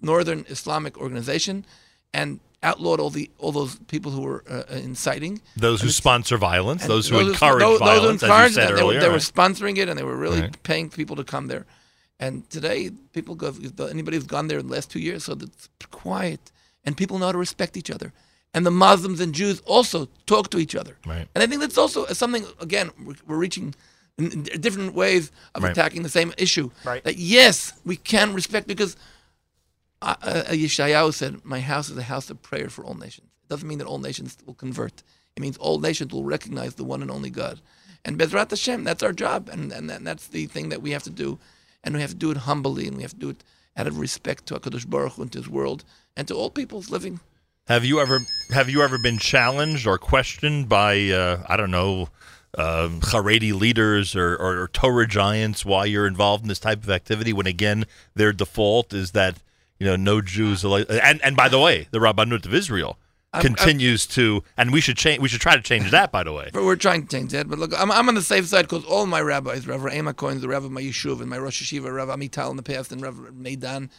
Northern Islamic Organization, and outlawed all the all those people who were uh, inciting. Those who sponsor violence, those who encourage those, violence, those who encouraged as you said they, were, earlier. they were sponsoring it, and they were really Right. paying people to come there. And today, people go. Anybody who's gone there in the last two years, so it's quiet, and people know how to respect each other. And the Muslims and Jews also talk to each other. Right. And I think that's also something. Again, we're, we're reaching in, in different ways of Right. attacking the same issue. Right. That yes, we can respect because uh, uh, Yeshayahu said, "My house is a house of prayer for all nations." It doesn't mean that all nations will convert. It means all nations will recognize the one and only God. And Bezrat Hashem, that's our job, and, and, and that's the thing that we have to do, and we have to do it humbly, and we have to do it out of respect to Hakadosh Baruch Hu and to His world, and to all peoples living. Have you ever have you ever been challenged or questioned by uh, I don't know uh, Haredi leaders or, or, or Torah giants why you're involved in this type of activity? When again their default is that you know no Jews like- and and by the way the Rabbanut of Israel I'm- continues to and we should change we should try to change that by the way. But we're trying to change that. But look, I'm, I'm on the safe side because all my rabbis, Rav Re'em HaCohen, the Rabbi of my yishuv, and my Rosh Yeshiva, Rav Amital in the past, and Rav Meidan,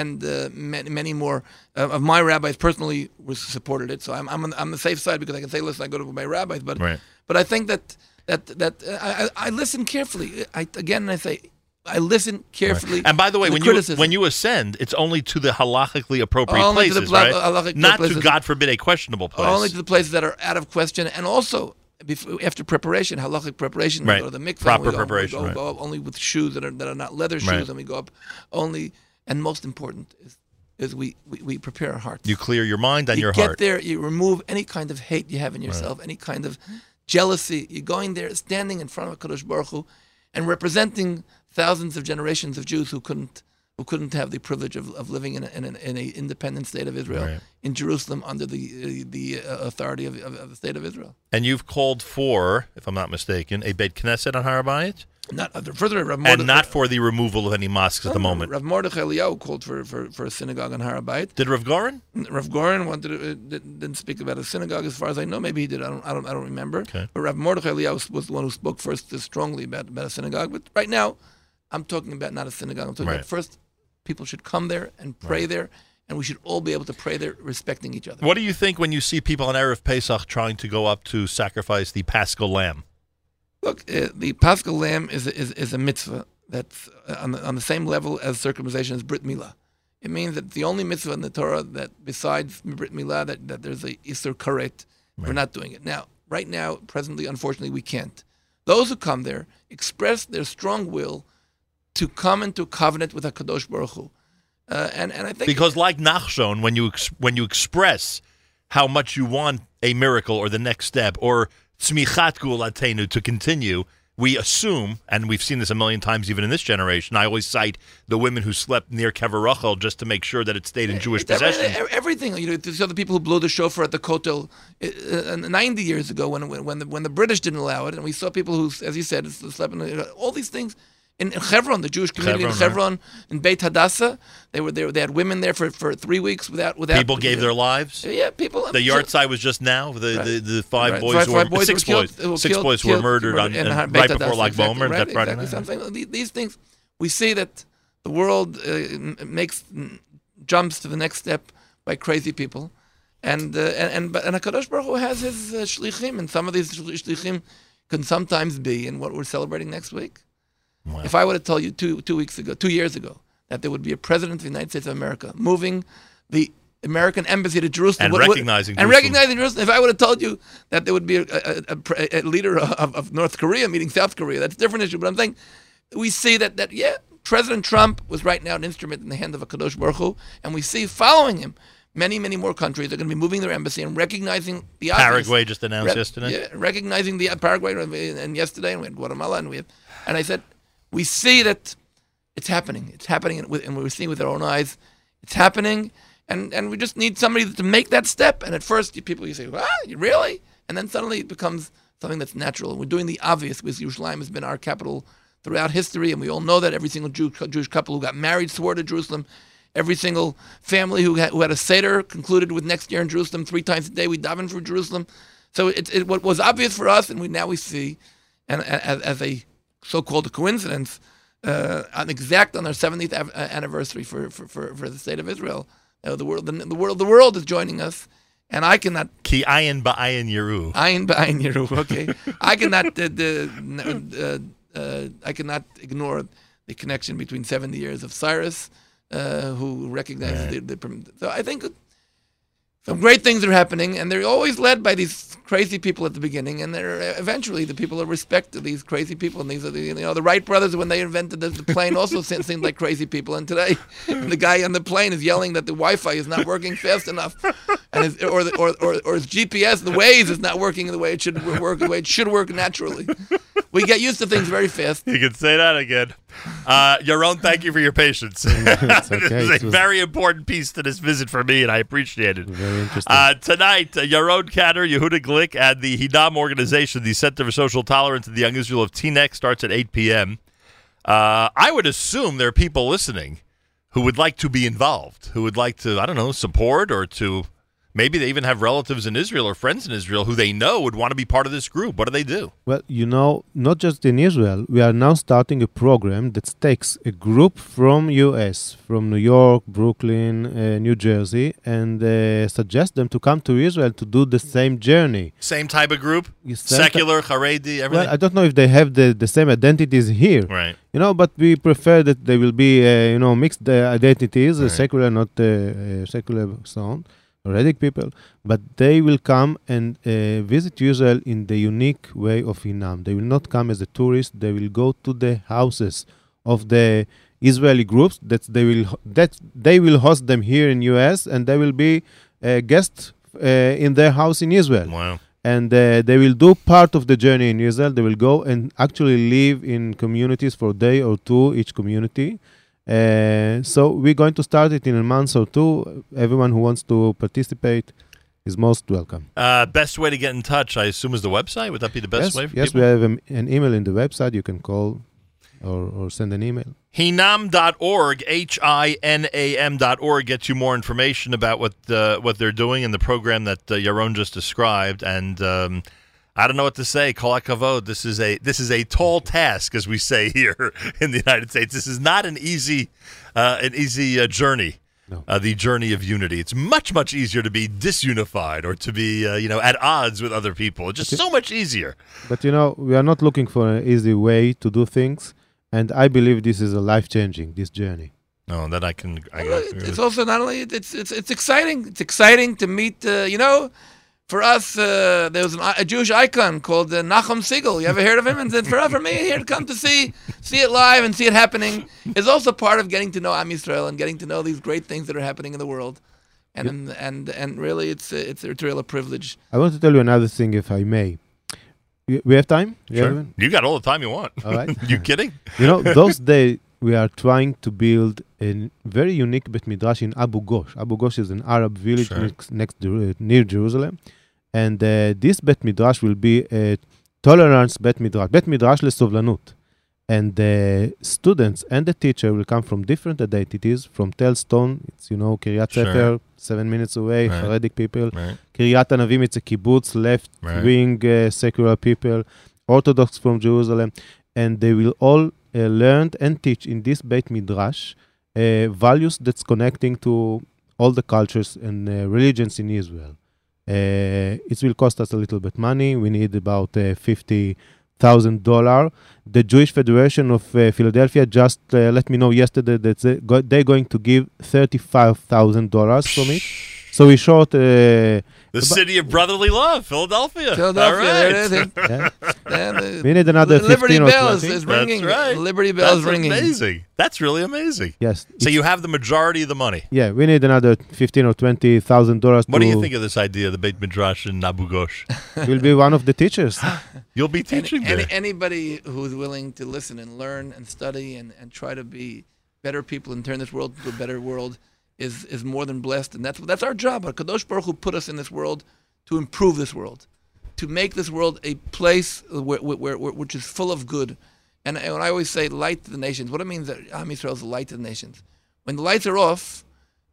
and uh, many, many more uh, of my rabbis personally was supported it. So I'm I'm on, I'm the safe side because I can say, listen, I go to my rabbis. But Right. but I think that that that uh, I, I listen carefully. I again I say I listen carefully. And by the way, to when criticism. you when you ascend, it's only to the halachically appropriate Only to the places, pla- right? halachic Not to. God forbid a questionable place. Only to the places that are out of question, and also before, after preparation, halachic preparation, Right. we go to the mikvah. Proper we go, preparation, go, right. go up only with shoes that are that are not leather shoes, Right. and we go up only. And most important is is we we, we prepare our hearts. you clear your mind and you your get there, you remove any kind of hate you have in yourself, any kind of jealousy. You're going there, standing in front of Kadosh Baruch Hu, and representing thousands of generations of Jews who couldn't who couldn't have the privilege of, of living in an in, a, in a independent state of Israel Right. in Jerusalem under the the uh, authority of, of, of the state of Israel. And you've called for, if I'm not mistaken, a Beit Knesset on Harabayit? Not uh, further, Rav And not for the removal of any mosques at the moment. Rav Mordechai Eliyahu called for, for, for a synagogue on Harabait. Did Rav Goren? Rav Goren wanted to, uh, didn't, didn't speak about a synagogue, as far as I know. Maybe he did. I don't. I don't. I don't remember. Okay. But Rav Mordechai Eliyahu was the one who spoke first uh, strongly about, about a synagogue. But right now, I'm talking about not a synagogue. I'm talking Right. about first, people should come there and pray there, and we should all be able to pray there, respecting each other. What do you think when you see people on Erev Pesach trying to go up to sacrifice the Paschal lamb? Look, uh, the Paschal lamb is a, is, is a mitzvah that's uh, on the, on the same level as circumcision as Brit Milah. It means that the only mitzvah in the Torah that besides Brit Milah that, that there's a Issur Karet, we're not doing it. Now, right now, presently, unfortunately, we can't. Those who come there express their strong will to come into covenant with HaKadosh Baruch Hu. Uh, and, and I think Because like Nachshon, when you ex- when you express how much you want a miracle or the next step or tzmichat geulateinu to continue, we assume, and we've seen this a million times even in this generation. I always cite the women who slept near Kever Rachel just to make sure that it stayed in Jewish possession. everything. You know, these are the people who blew the shofar at the Kotel uh, uh, 90 years ago when when when the, when the British didn't allow it, and we saw people who, as you said, slept in all these things. In, Hebron, the Jewish community in Hebron, Hebron, in Beit Hadassah, they were there. They had women there for, for three weeks without without. People gave their lives. Yeah, people. The yard side was just now. The Right. the, the five Right. boys, Five- were, five boys six were boys, killed- were six killed- boys who were killed- murdered on, in and right before Lag exactly, Bomer, right, that exactly. night. So I'm saying the- these things, we see that the world uh, makes jumps to the next step by crazy people, and uh, and and and Hakadosh Baruch Hu has his uh, shlichim, and some of these shlichim can sometimes be in what we're celebrating next week. If I would have told you two two weeks ago, two years ago, that there would be a president of the United States of America moving the American embassy to Jerusalem And what- what- recognizing and Jerusalem. recognizing Jerusalem, if I would have told you that there would be a, a, a, a leader of, of North Korea meeting South Korea, that's a different issue. But I'm saying we see that that yeah, President Trump was right now an instrument in the hand of a Kadosh Baruch Hu, and we see following him. Many, many more countries are going to be moving their embassy and recognizing the obvious. Paraguay just announced yesterday. Yeah, recognizing the uh, Paraguay and, and yesterday, and we had Guatemala, and we have, and I said, we see that it's happening. It's happening, and we- and we're seeing with our own eyes. It's happening, and and we just need somebody to make that step. And at first, people you say, "Ah, you really?" And then suddenly it becomes something that's natural. And we're doing the obvious because Yerushalayim has been our capital throughout history, and we all know that every single Jew, Jewish couple who got married swore to Jerusalem. Every single family who had, who had a seder concluded with next year in Jerusalem three times a day. We daven for Jerusalem. So it, it what was obvious for us, and we now we see, and as, as a so-called coincidence, uh, on exact on our 70th av- uh, anniversary for, for, for, for the state of Israel, Uh, the world, the, the world, the world is joining us, and I cannot. Ki ayin ba'ayin yeru. Ayin ba'ayin yeru. Okay, I cannot. Uh, the, uh, uh, I cannot ignore the connection between 70 years of Cyrus, uh, who recognizes the, the. prom- So I think some great things are happening, and they're always led by these crazy people at the beginning, and they're uh, eventually the people are respected. these crazy people. And these are the you know the Wright brothers when they invented the, the plane also seemed, seemed like crazy people, and today the guy on the plane is yelling that the Wi-Fi is not working fast enough, and his, or, the, or or or his GPS, the Waze is not working the way it should work, the way it should work naturally. We get used to things very fast. You can say that again. Uh, Yaron, thank you for your patience. It's okay. This is It a was- very important piece to this visit for me, and I appreciate it. Very interesting. Uh, tonight, uh, Yaron Kanner, Yehuda Glick, and the Hinam organization, the Center for Social Tolerance in the Young Israel of Teaneck, starts at 8 p.m. Uh, I would assume there are people listening who would like to be involved, who would like to, I don't know, support or to maybe they even have relatives in Israel or friends in Israel who they know would want to be part of this group. What do they do? Well, you know, not just in Israel, we are now starting a program that takes a group from US, from New York, Brooklyn, uh, New Jersey, and uh, suggest them to come to Israel to do the same journey. Same type of group? You same ty- Secular, Haredi, everything? Well, I don't know if they have the, the same identities here. Right. You know, but we prefer that they will be, uh, you know, mixed uh, identities, uh, Right. secular, not uh, secular sound, people, but they will come and uh, visit Israel in the unique way of Hinam. They will not come as a tourist. They will go to the houses of the Israeli groups that they will that they will host them here in US, and they will be uh, guests uh, in their house in Israel Wow. and uh, they will do part of the journey in Israel. They will go and actually live in communities for a day or two each community. Uh, so we're going to start it in a month or two. Everyone who wants to participate is most welcome. Uh, best way to get in touch, I assume, is the website. Would that be the best yes, way for yes, people? we have an, an email in the website. You can call or, or send an email. Hinam.org, H I N A M.org, gets you more information about what uh, what they're doing in the program that uh, Yaron just described. And um, I don't know what to say. Kol hakavod. This is a this is a tall task, as we say here in the United States. This is not an easy uh, an easy uh, journey. Uh, the journey of unity. It's much much easier to be disunified or to be uh, you know at odds with other people. It's just so much easier. But you know, we are not looking for an easy way to do things, and I believe this is a life changing this journey. No, that I can. I, Well, it's also not only it's it's it's exciting. It's exciting to meet. Uh, you know, for us, uh, there was an, a Jewish icon called uh, Nachum Segal. You ever heard of him? And then for, for me, here to come to see see it live and see it happening is also part of getting to know Am Yisrael and getting to know these great things that are happening in the world. And and and, and really, it's a, it's a, it's a real privilege. I want to tell you another thing, if I may. We we have time? We Sure. it? You got all the time you want. All right. you kidding? You know, those days we are trying to build a very unique Bet Midrash in Abu Ghosh. Abu Ghosh is an Arab village Sure. next, next Jeru- near Jerusalem. And uh, this Bet Midrash will be a tolerance Bet Midrash, Bet Midrash לסובלנות. And the students and the teacher will come from different identities, from Telstone, it's, you know, Kiryat Sure. Sefer, seven minutes away, Right. Haredic people. Right. Kiryat Anavim, it's a kibbutz, left Right. wing uh, secular people, Orthodox from Jerusalem. And they will all uh, learn and teach in this Beit Midrash uh, values that's connecting to all the cultures and uh, religions in Israel. It will cost us a little bit money. We need about fifty thousand dollar. The Jewish Federation of uh, Philadelphia just uh, let me know yesterday that they're going to give thirty-five thousand dollars from it. So we short. Uh, The city of brotherly love, Philadelphia. Philadelphia, All there right. it is. And, uh, We need another Liberty 15 or Bell is, 20. is ringing. That's right. Liberty Bell is That's ringing. amazing. That's really amazing. Yes. So you have the majority of the money. yeah, we need another fifteen or twenty thousand dollars. What do you think of this idea, the Beit Midrash in Abu Ghosh? Will be one of the teachers. You'll be teaching Any, there. anybody who's willing to listen and learn and study and, and try to be better people and turn this world into a better world is is more than blessed. And that's that's our job. Kadosh Baruch Hu put us in this world to improve this world, to make this world a place where, where, where, which is full of good. And, when I always say light to the nations, what it means that Am Yisrael is the light to the nations. When the lights are off,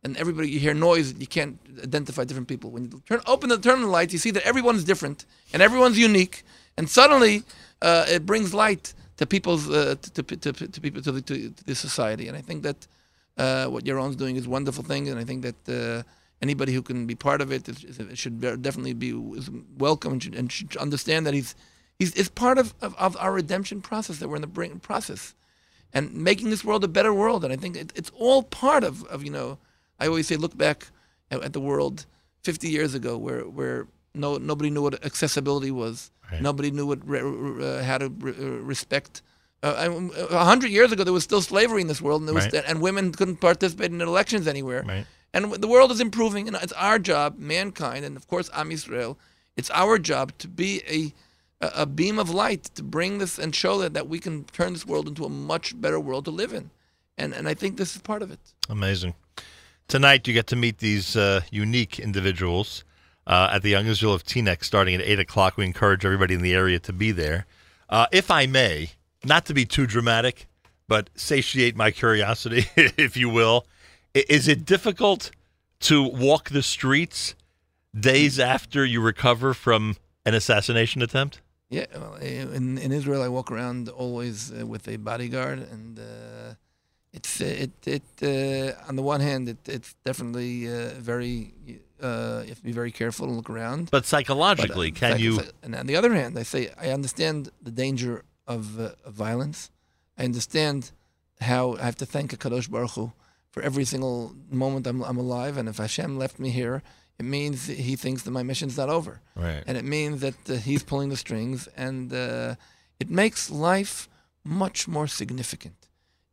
and everybody you hear noise, you can't identify different people. When you turn open the turn the lights, you see that everyone's different and everyone's unique, and suddenly uh, it brings light to people's uh, to, to, to, to people to the, to, to the society. And I think that Uh, what Yaron's doing is a wonderful thing, and I think that uh, anybody who can be part of it is, is, it should be- definitely be is welcome and should, and should understand that he's he's it's part of, of, of our redemption process that we're in the brain process, and making this world a better world. And I think it, it's all part of, of you know I always say look back at, at the world 50 years ago where where no nobody knew what accessibility was. Nobody knew what re, re- uh, how to re, uh, respect. Uh, hundred years ago, there was still slavery in this world, and there was Right. and women couldn't participate in elections anywhere. Right. And the world is improving, and it's our job, mankind, and of course, Am Yisrael. It's our job to be a a a beam of light to bring this and show that, that we can turn this world into a much better world to live in, and and I think this is part of it. Amazing. Tonight, you get to meet these uh, unique individuals uh, at the Young Israel of Teaneck starting at 8 o'clock. We encourage everybody in the area to be there. Uh, if I may, not to be too dramatic, but satiate my curiosity, if you will, is it difficult to walk the streets days after you recover from an assassination attempt? Yeah, well, in in Israel, I walk around always uh, with a bodyguard, and uh, it's uh, it it uh, on the one hand, it, it's definitely uh, very uh, you have to be very careful and look around. But psychologically, can you- And on the other hand, I say I understand the danger of, uh, of violence. I understand how I have to thank Kadosh Baruch Hu for every single moment I'm I'm alive, and if Hashem left me here. It means he thinks that my mission's not over, Right. and it means that uh, he's pulling the strings, and uh, it makes life much more significant.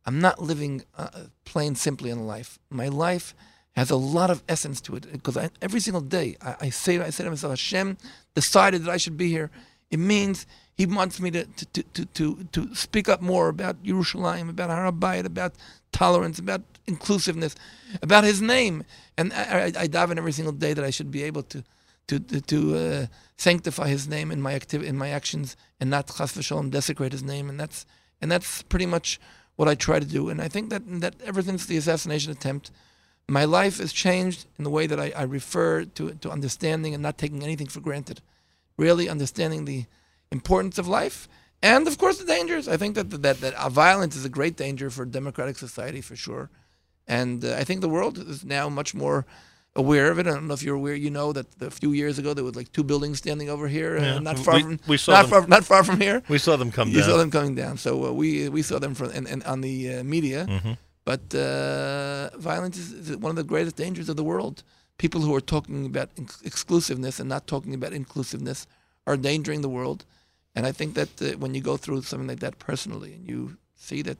I'm not living uh, plain simply in life. My life has a lot of essence to it because I, every single day I, I say I say to myself, Hashem decided that I should be here. It means He wants me to to, to, to, to, speak up more about Yerushalayim, about Har HaBayit, about tolerance, about inclusiveness, about His name. And I, I, I daven every single day that I should be able to to to, to uh, sanctify His name in my activ- in my actions, and not chas v'shalom desecrate His name. And that's and that's pretty much what I try to do. And I think that that ever since the assassination attempt, my life has changed in the way that I, I refer to to understanding and not taking anything for granted. Really understanding the importance of life and of course the dangers. I think that that that uh, violence is a great danger for democratic society for sure. And uh, I think the world is now much more aware of it. I don't know if you're aware. You know that a few years ago there was like two buildings standing over here, uh, not far we- from we saw not them. far not far from here. We saw them come You saw them coming down. So uh, we we saw them from in, in, on the uh, media. Mhm. But uh, violence is, is one of the greatest dangers of the world. People who are talking about ex- exclusiveness and not talking about inclusiveness are endangering the world. And I think that uh, when you go through something like that personally and you see that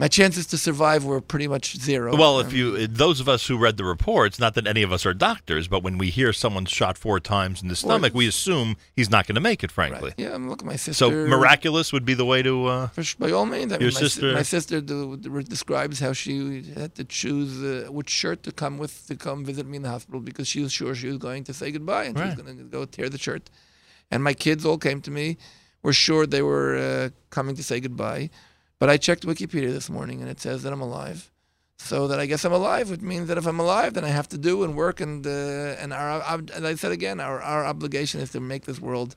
my chances to survive were pretty much zero. Well, if Um, you, those of us who read the reports, not that any of us are doctors, but when we hear someone's shot four times in the stomach, we assume he's not going to make it, frankly. Yeah, look at my sister. So miraculous would be the way to. Uh, By all means, I your mean, my, sister. my sister do, describes how she had to choose uh, which shirt to come with to come visit me in the hospital because she was sure she was going to say goodbye and she was going to go tear the shirt. And my kids all came to me, were sure they were uh, coming to say goodbye. But I checked Wikipedia this morning and it says that I'm alive. So that I guess I'm alive, which means that if I'm alive, then I have to do and work and uh, and our and I said again, our our obligation is to make this world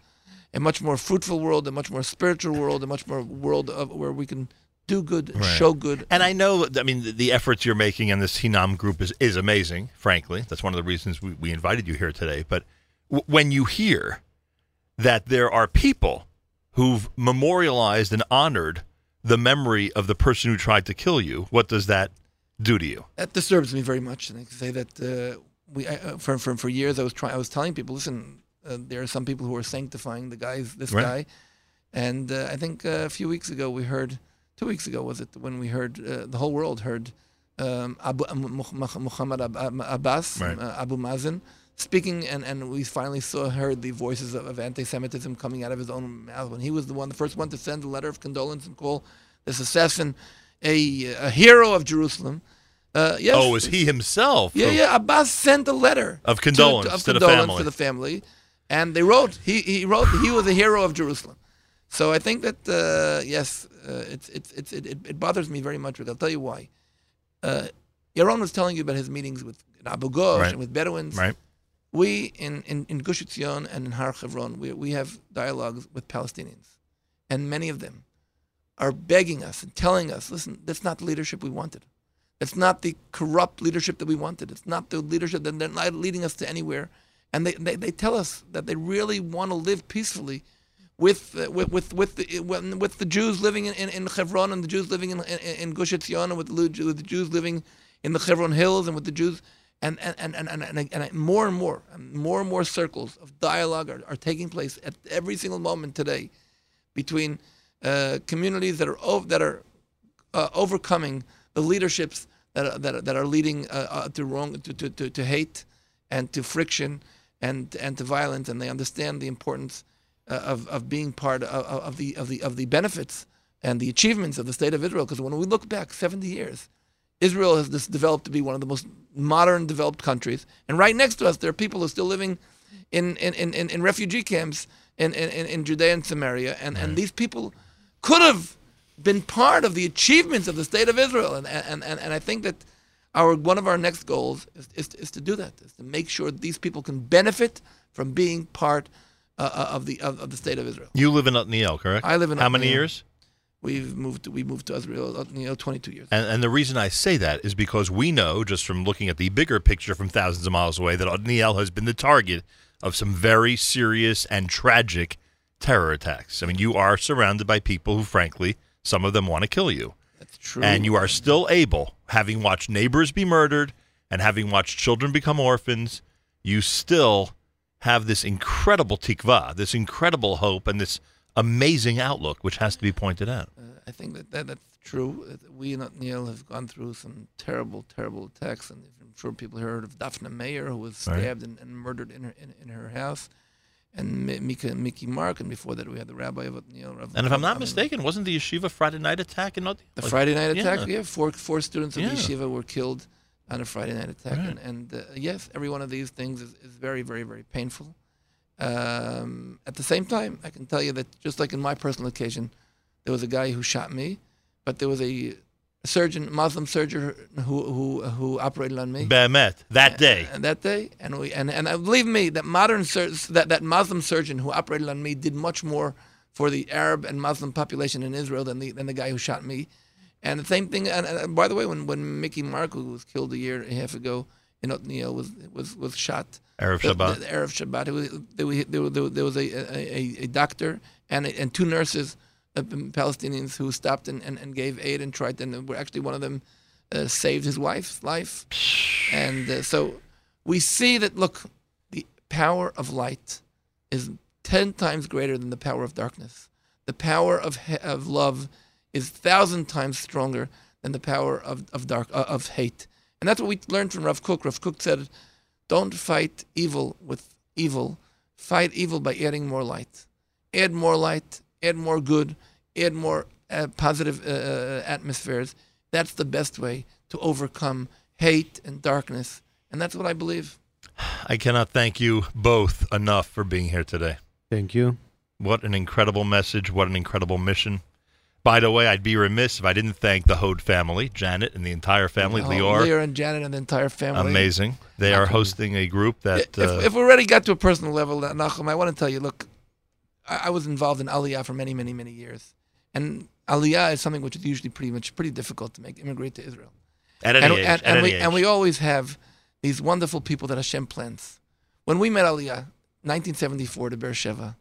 a much more fruitful world, a much more spiritual world, a much more world of where we can do good, and Right. show good. And I know, I mean, the, the efforts you're making in this Hinam group is, is amazing, frankly. That's one of the reasons we, we invited you here today. But w- when you hear that there are people who've memorialized and honored the memory of the person who tried to kill you, what does that do to you? That disturbs me very much, and I can say that uh, we I, uh, for, for for years I was trying I was telling people, listen, uh, there are some people who are sanctifying the guys, this Right. guy, and uh, I think uh, a few weeks ago we heard, two weeks ago was it when we heard uh, the whole world heard um, Abu, uh, Muh- Muh- Muhammad Ab- Ab- Abbas, Right. Abu Mazen, speaking, and, and we finally saw heard the voices of, of anti-Semitism coming out of his own mouth when he was the one, the first one to send a letter of condolence and call this assassin a, a hero of Jerusalem. Uh, yes, Oh, was he himself? yeah, yeah. Abbas sent a letter Of condolence of to the family. to the family, and they wrote he he wrote he was a hero of Jerusalem. So I think that uh, yes, uh, it's it's it's it, it, it bothers me very much. But I'll tell you why. Uh, Yaron was telling you about his meetings with Abu Ghosh Right. and with Bedouins. Right. We in in in Gush Etzion and in Har Hebron, we we have dialogues with Palestinians, and many of them are begging us and telling us, listen, that's not the leadership we wanted. It's not the corrupt leadership that we wanted. It's not the leadership that they're not leading us to anywhere. And they, they, they tell us that they really want to live peacefully with uh, with with with the, with the Jews living in, in, in Hebron and the Jews living in in, in Gush Etzion and with the, with the Jews living in the Hebron Hills and with the Jews and and and and, and, and, more and more and more and more circles of dialogue are, are taking place at every single moment today between uh, communities that are ov- that are uh, overcoming the leaderships that are, that are, that are leading uh, uh, to wrong to, to, to, to hate and to friction and and to violence. And they understand the importance uh, of, of being part of, of the of the of the benefits and the achievements of the state of Israel. Because when we look back 70 years Israel has developed to be one of the most modern developed countries and right next to us there are people who are still living in in, in, in, refugee camps in, in, in- Judea and Samaria and, and these people could have been part of the achievements of the state of Israel. And, and, and, and I think that our one of our next goals is, is, is to do that, is to make sure these people can benefit from being part uh, uh, of the of, of the state of Israel. You live in Otniel, correct? I live in How many years? We've moved to, we moved to Israel, uh, you know, 22 years. And, and the reason I say that is because we know, just from looking at the bigger picture from thousands of miles away, that Otniel has been the target of some very serious and tragic terror attacks. I mean, you are surrounded by people who, frankly, some of them want to kill you. That's true. And you are still able, having watched neighbors be murdered and having watched children become orphans, you still have this incredible tikva, this incredible hope, and this amazing outlook, which has to be pointed out. Uh, I think that, that that's true. Uh, We in Otniel have gone through some terrible, terrible attacks, and I'm sure people heard of Dafna Meir, who was Right. stabbed and, and murdered in her in, in her house, and Mika Mickey Mark, and before that we had the rabbi of Otniel. Rav- And if I'm not Rav- mistaken, wasn't the yeshiva Friday night attack in Otniel? the Like- Friday night attack, yeah, four four students of Yeah. the yeshiva were killed on a Friday night attack, Right. and, and uh, yes, every one of these things is, is very, very, very painful. Um, at the same time, I can tell you that just like in my personal occasion, there was a guy who shot me, but there was a surgeon, Muslim surgeon, who who who operated on me. Behemet, that day. And that day, and we and and believe me, that modern sur- that that Muslim surgeon who operated on me did much more for the Arab and Muslim population in Israel than the than the guy who shot me. And the same thing. And, and by the way, when when Mickey Mark, who was killed a year and a half ago in Otniel, was was was shot. Erev the- Shabbat. The, the Erev Shabbat. Was, there, was, there, was, a, a, a doctor and and two nurses, uh, Palestinians, who stopped and, and, and gave aid and tried. And were actually one of them uh, saved his wife's life. And uh, so we see that. Look, the power of light is ten times greater than the power of darkness. The power of of love is thousand times stronger than the power of of dark uh, of hate. And that's what we learned from Rav Kook. Rav Kook said, "Don't fight evil with evil. Fight evil by adding more light. Add more light. Add more good. Add more uh, positive uh, uh, atmospheres. That's the best way to overcome hate and darkness. And that's what I believe." I cannot thank you both enough for being here today. Thank you. What an incredible message. What an incredible mission. By the way, I'd be remiss if I didn't thank the Hode family, Janet and the entire family, Oh, Lior. Leah and Janet and the entire family. Amazing. They are hosting a group that. if, uh, if we already got to a personal level, uh, Nachum, I want to tell you, look, I, I was involved in Aliyah for many, many, many years, and Aliyah is something which is usually pretty much pretty difficult to make. Immigrate to Israel. At any and, age, and, at and we and we always have these wonderful people that Hashem plants. When we met Aliyah, 1974 to Beersheba,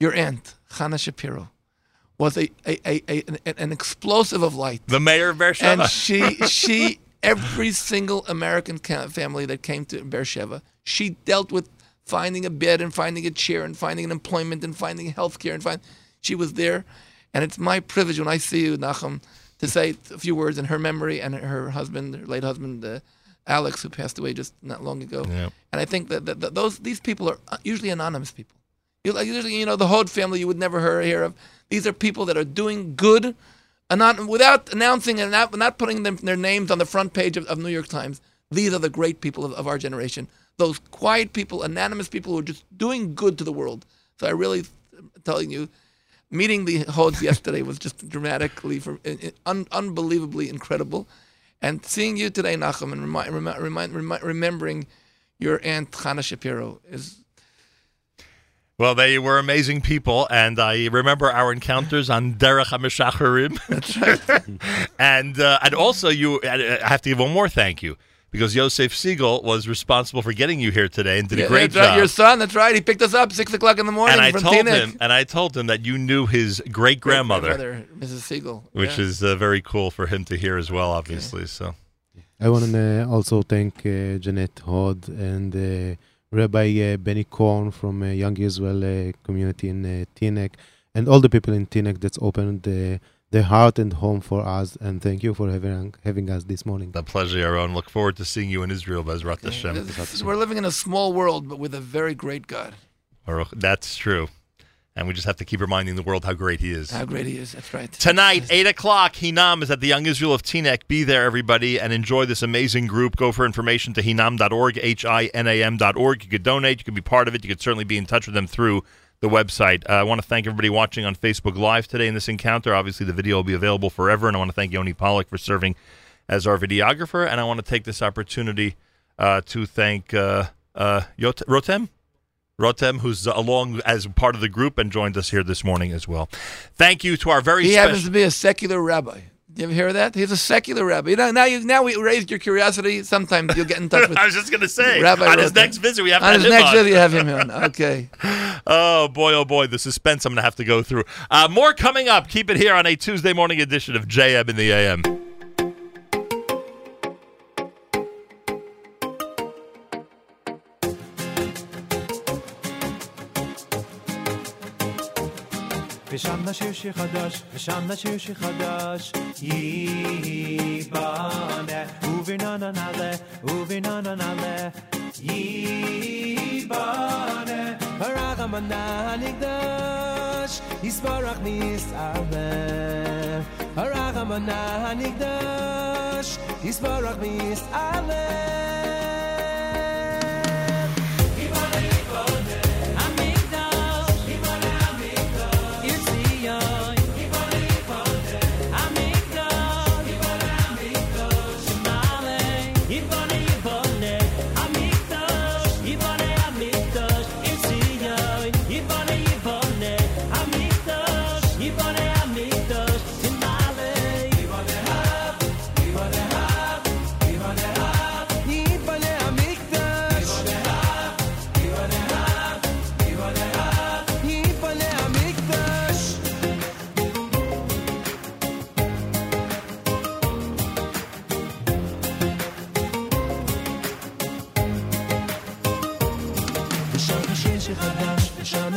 your aunt Chana Shapiro was a, a, a, a an, an explosive of light. the mayor of Beersheba. And she she every single American family that came to Beersheba, she dealt with finding a bed and finding a chair and finding an employment and finding health care and find she was there. And it's my privilege when I see you, Nachum, to say a few words in her memory and her husband, her late husband, uh, Alex, who passed away just not long ago. Yeah. And I think that, that, that those these people are uh, usually anonymous people. You you know, the Hode family you would never hear, of. These are people that are doing good, and not without announcing and not, not putting them, their names on the front page of, of New York Times. These are the great people of, of our generation. Those quiet people, anonymous people who are just doing good to the world. So I really, am telling you, meeting the Hodes yesterday was just dramatically, un, unbelievably incredible. And seeing you today, Nachum, and remi- remi- remind, remi- remembering your aunt Chana Shapiro is Well, they were amazing people, and I remember our encounters on Derech HaMeshacharim. That's right. and uh, and also, you, I have to give one more thank you because Yosef Segal was responsible for getting you here today and did Yeah, a great that's right, job. Your son, that's right. He picked us up six o'clock in the morning and I from told Teaneck. him, and I told him that you knew his great grandmother, Grandmother, Mrs. Segal. which yeah. is uh, very cool for him to hear as well. Obviously, so I want to uh, also thank uh, Jeanette Hod and uh, Rabbi uh, Benny Korn from uh, Young Israel uh, community in uh, Teaneck and all the people in Teaneck that's opened uh, their heart and home for us. And thank you for having having us this morning. the pleasure, Yaron. Look forward to seeing you in Israel, Bezrat Hashem. This- We're living in a small world, but with a very great God. That's true. And we just have to keep reminding the world how great he is. How great he is. That's right. Tonight, 8 o'clock, Hinam is at the Young Israel of Teaneck. Be there, everybody, and enjoy this amazing group. Go for information to hinam.org, H-I-N-A-M.org. You could donate. You could be part of it. You could certainly be in touch with them through the website. Uh, I want to thank everybody watching on Facebook Live today in this encounter. Obviously, the video will be available forever, and I want to thank Yoni Pollock for serving as our videographer. And I want to take this opportunity uh, to thank uh, uh, Yot- Rotem? Rotem, who's along as part of the group and joined us here this morning as well. Thank you to our very He special. happens to be a secular rabbi. You ever hear that? He's a secular rabbi. You know, now you now we raised your curiosity. Sometimes you'll get in touch with. I was just going to say, Rabbi on his next visit, we have to on his next on. visit, you have him on. Okay. Oh boy, oh boy, the suspense I'm going to have to go through. Uh, more coming up. Keep it here on a Tuesday morning edition of JM in the AM. ושם נשיר שיר חדש, ושם נשיר שיר חדש. ייבנה, וברננה נעלה, וברננה נעלה. ייבנה, הרחמנה הנקדש, יסברך מיסעלם. הרחמנה הנקדש, יסברך מיסעלם.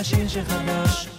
新心事和歌。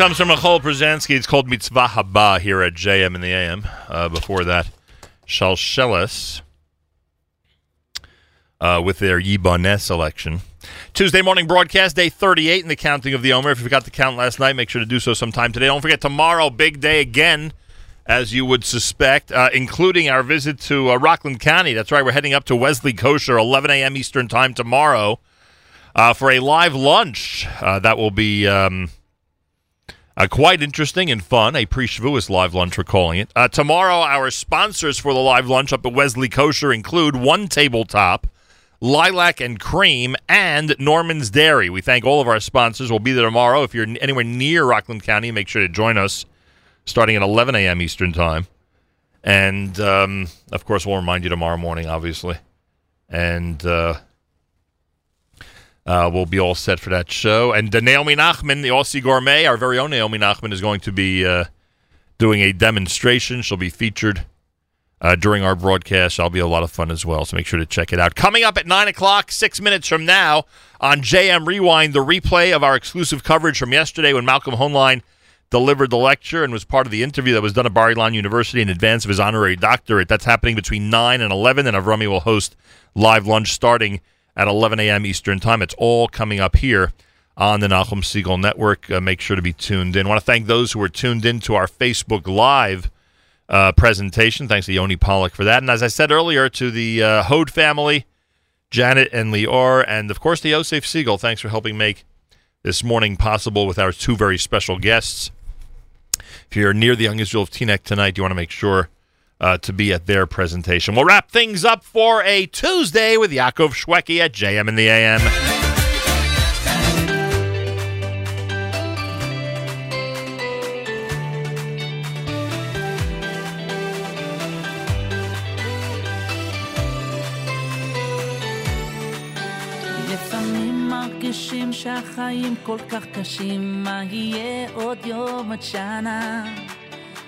Comes from Achol Brzezinski. It's called Mitzvah Haba here at JM in the AM. Uh, before that, Shalsheles uh, with their Yibaneh selection. Tuesday morning broadcast, day 38 in the counting of the Omer. If you forgot to count last night, make sure to do so sometime today. Don't forget, tomorrow, big day again, as you would suspect, uh, including our visit to uh, Rockland County. That's right, we're heading up to Wesley Kosher, 11 a.m. Eastern Time tomorrow uh, for a live lunch. Uh, that will be. Um, uh, quite interesting and fun. A pre Shavuos live lunch, we're calling it. Uh, tomorrow, our sponsors for the live lunch up at Wesley Kosher include One Tabletop, Lilac and Cream, and Norman's Dairy. We thank all of our sponsors. We'll be there tomorrow. If you're anywhere near Rockland County, make sure to join us starting at 11 a.m. Eastern Time. And, um, of course, we'll remind you tomorrow morning, obviously. And, uh, uh, we'll be all set for that show. And uh, Naomi Nachman, the Aussie Gourmet, our very own Naomi Nachman, is going to be uh, doing a demonstration. She'll be featured uh, during our broadcast. That'll be a lot of fun as well, so make sure to check it out. Coming up at 9 o'clock, six minutes from now, on JM Rewind, the replay of our exclusive coverage from yesterday when Malcolm Hoenlein delivered the lecture and was part of the interview that was done at Bar Ilan University in advance of his honorary doctorate. That's happening between 9 and 11, and Avrami will host live lunch starting at 11 a.m. Eastern Time. It's all coming up here on the Nachum Segal Network. Uh, make sure to be tuned in. I want to thank those who are tuned in to our Facebook Live uh, presentation. Thanks to Yoni Pollock for that. And as I said earlier, to the uh, Hode family, Janet and Lior, and of course the Yosef Segal. Thanks for helping make this morning possible with our two very special guests. If you're near the Young Israel of Teaneck tonight, you want to make sure uh, to be at their presentation. We'll wrap things up for a Tuesday with Yaakov Shweki at JM in the AM. מרגישים שהחיים כל כך קשים, מה יהיה עוד יום עד שנה?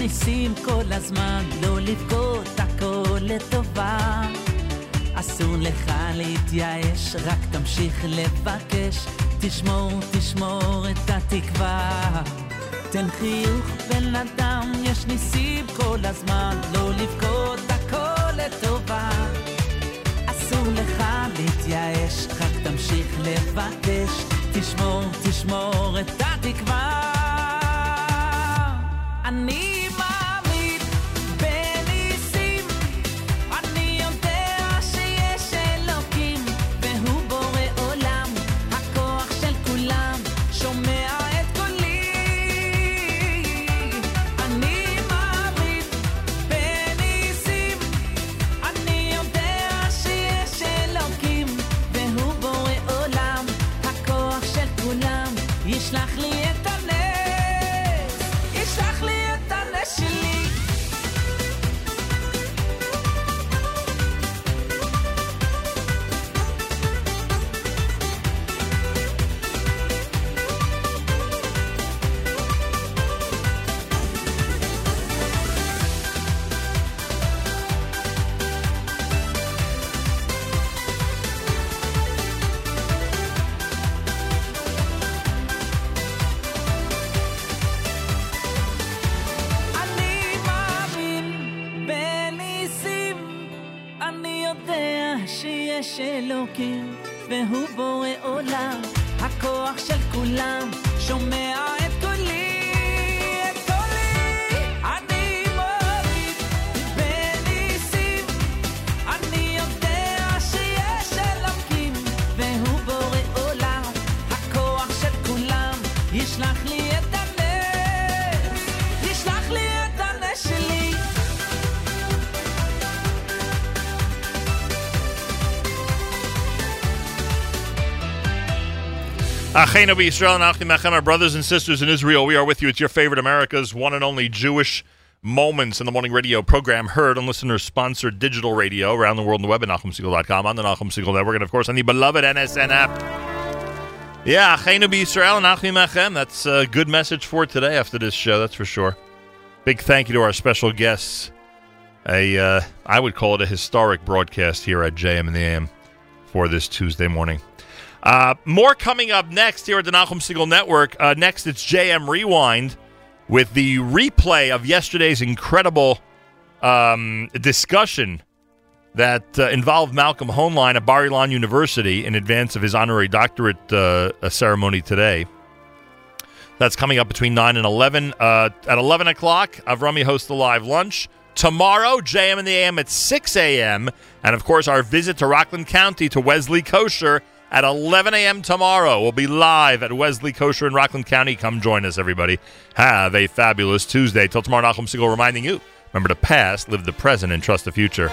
ניסים כל הזמן, לא לבכות הכל לטובה. אסור לך להתייאש, רק תמשיך לבקש, תשמור, תשמור את התקווה. תן חיוך בן אדם, יש ניסים כל הזמן, לא לבכות הכל לטובה. אסור לך להתייאש, רק תמשיך לבקש, תשמור, תשמור את התקווה. אני Achenu Israel and Achim Achem, our brothers and sisters in Israel, we are with you. It's your favorite America's one and only Jewish Moments in the Morning radio program, heard on listener-sponsored digital radio around the world on the web at NachumSegal.com, on the Nachum Segal Network, and of course on the beloved NSN app. Yeah, Achenu Israel and Achim Achem. That's a good message for today after this show, that's for sure. Big thank you to our special guests. A, uh, I would call it a historic broadcast here at JM and the AM for this Tuesday morning. Uh, more coming up next here at the Nachum Segal Network. Uh, next, it's JM Rewind with the replay of yesterday's incredible um, discussion that uh, involved Malcolm Hoenlein at Bar Ilan University in advance of his honorary doctorate uh, uh, ceremony today. That's coming up between 9 and 11. Uh, at 11 o'clock, Avrami hosts the live lunch. Tomorrow, JM and the AM at 6 a.m. And of course, our visit to Rockland County to Wesley Kosher at 11 a.m. tomorrow. We'll be live at Wesley Kosher in Rockland County. Come join us, everybody. Have a fabulous Tuesday. Till tomorrow, Nachum Segal reminding you remember the past, live the present, and trust the future.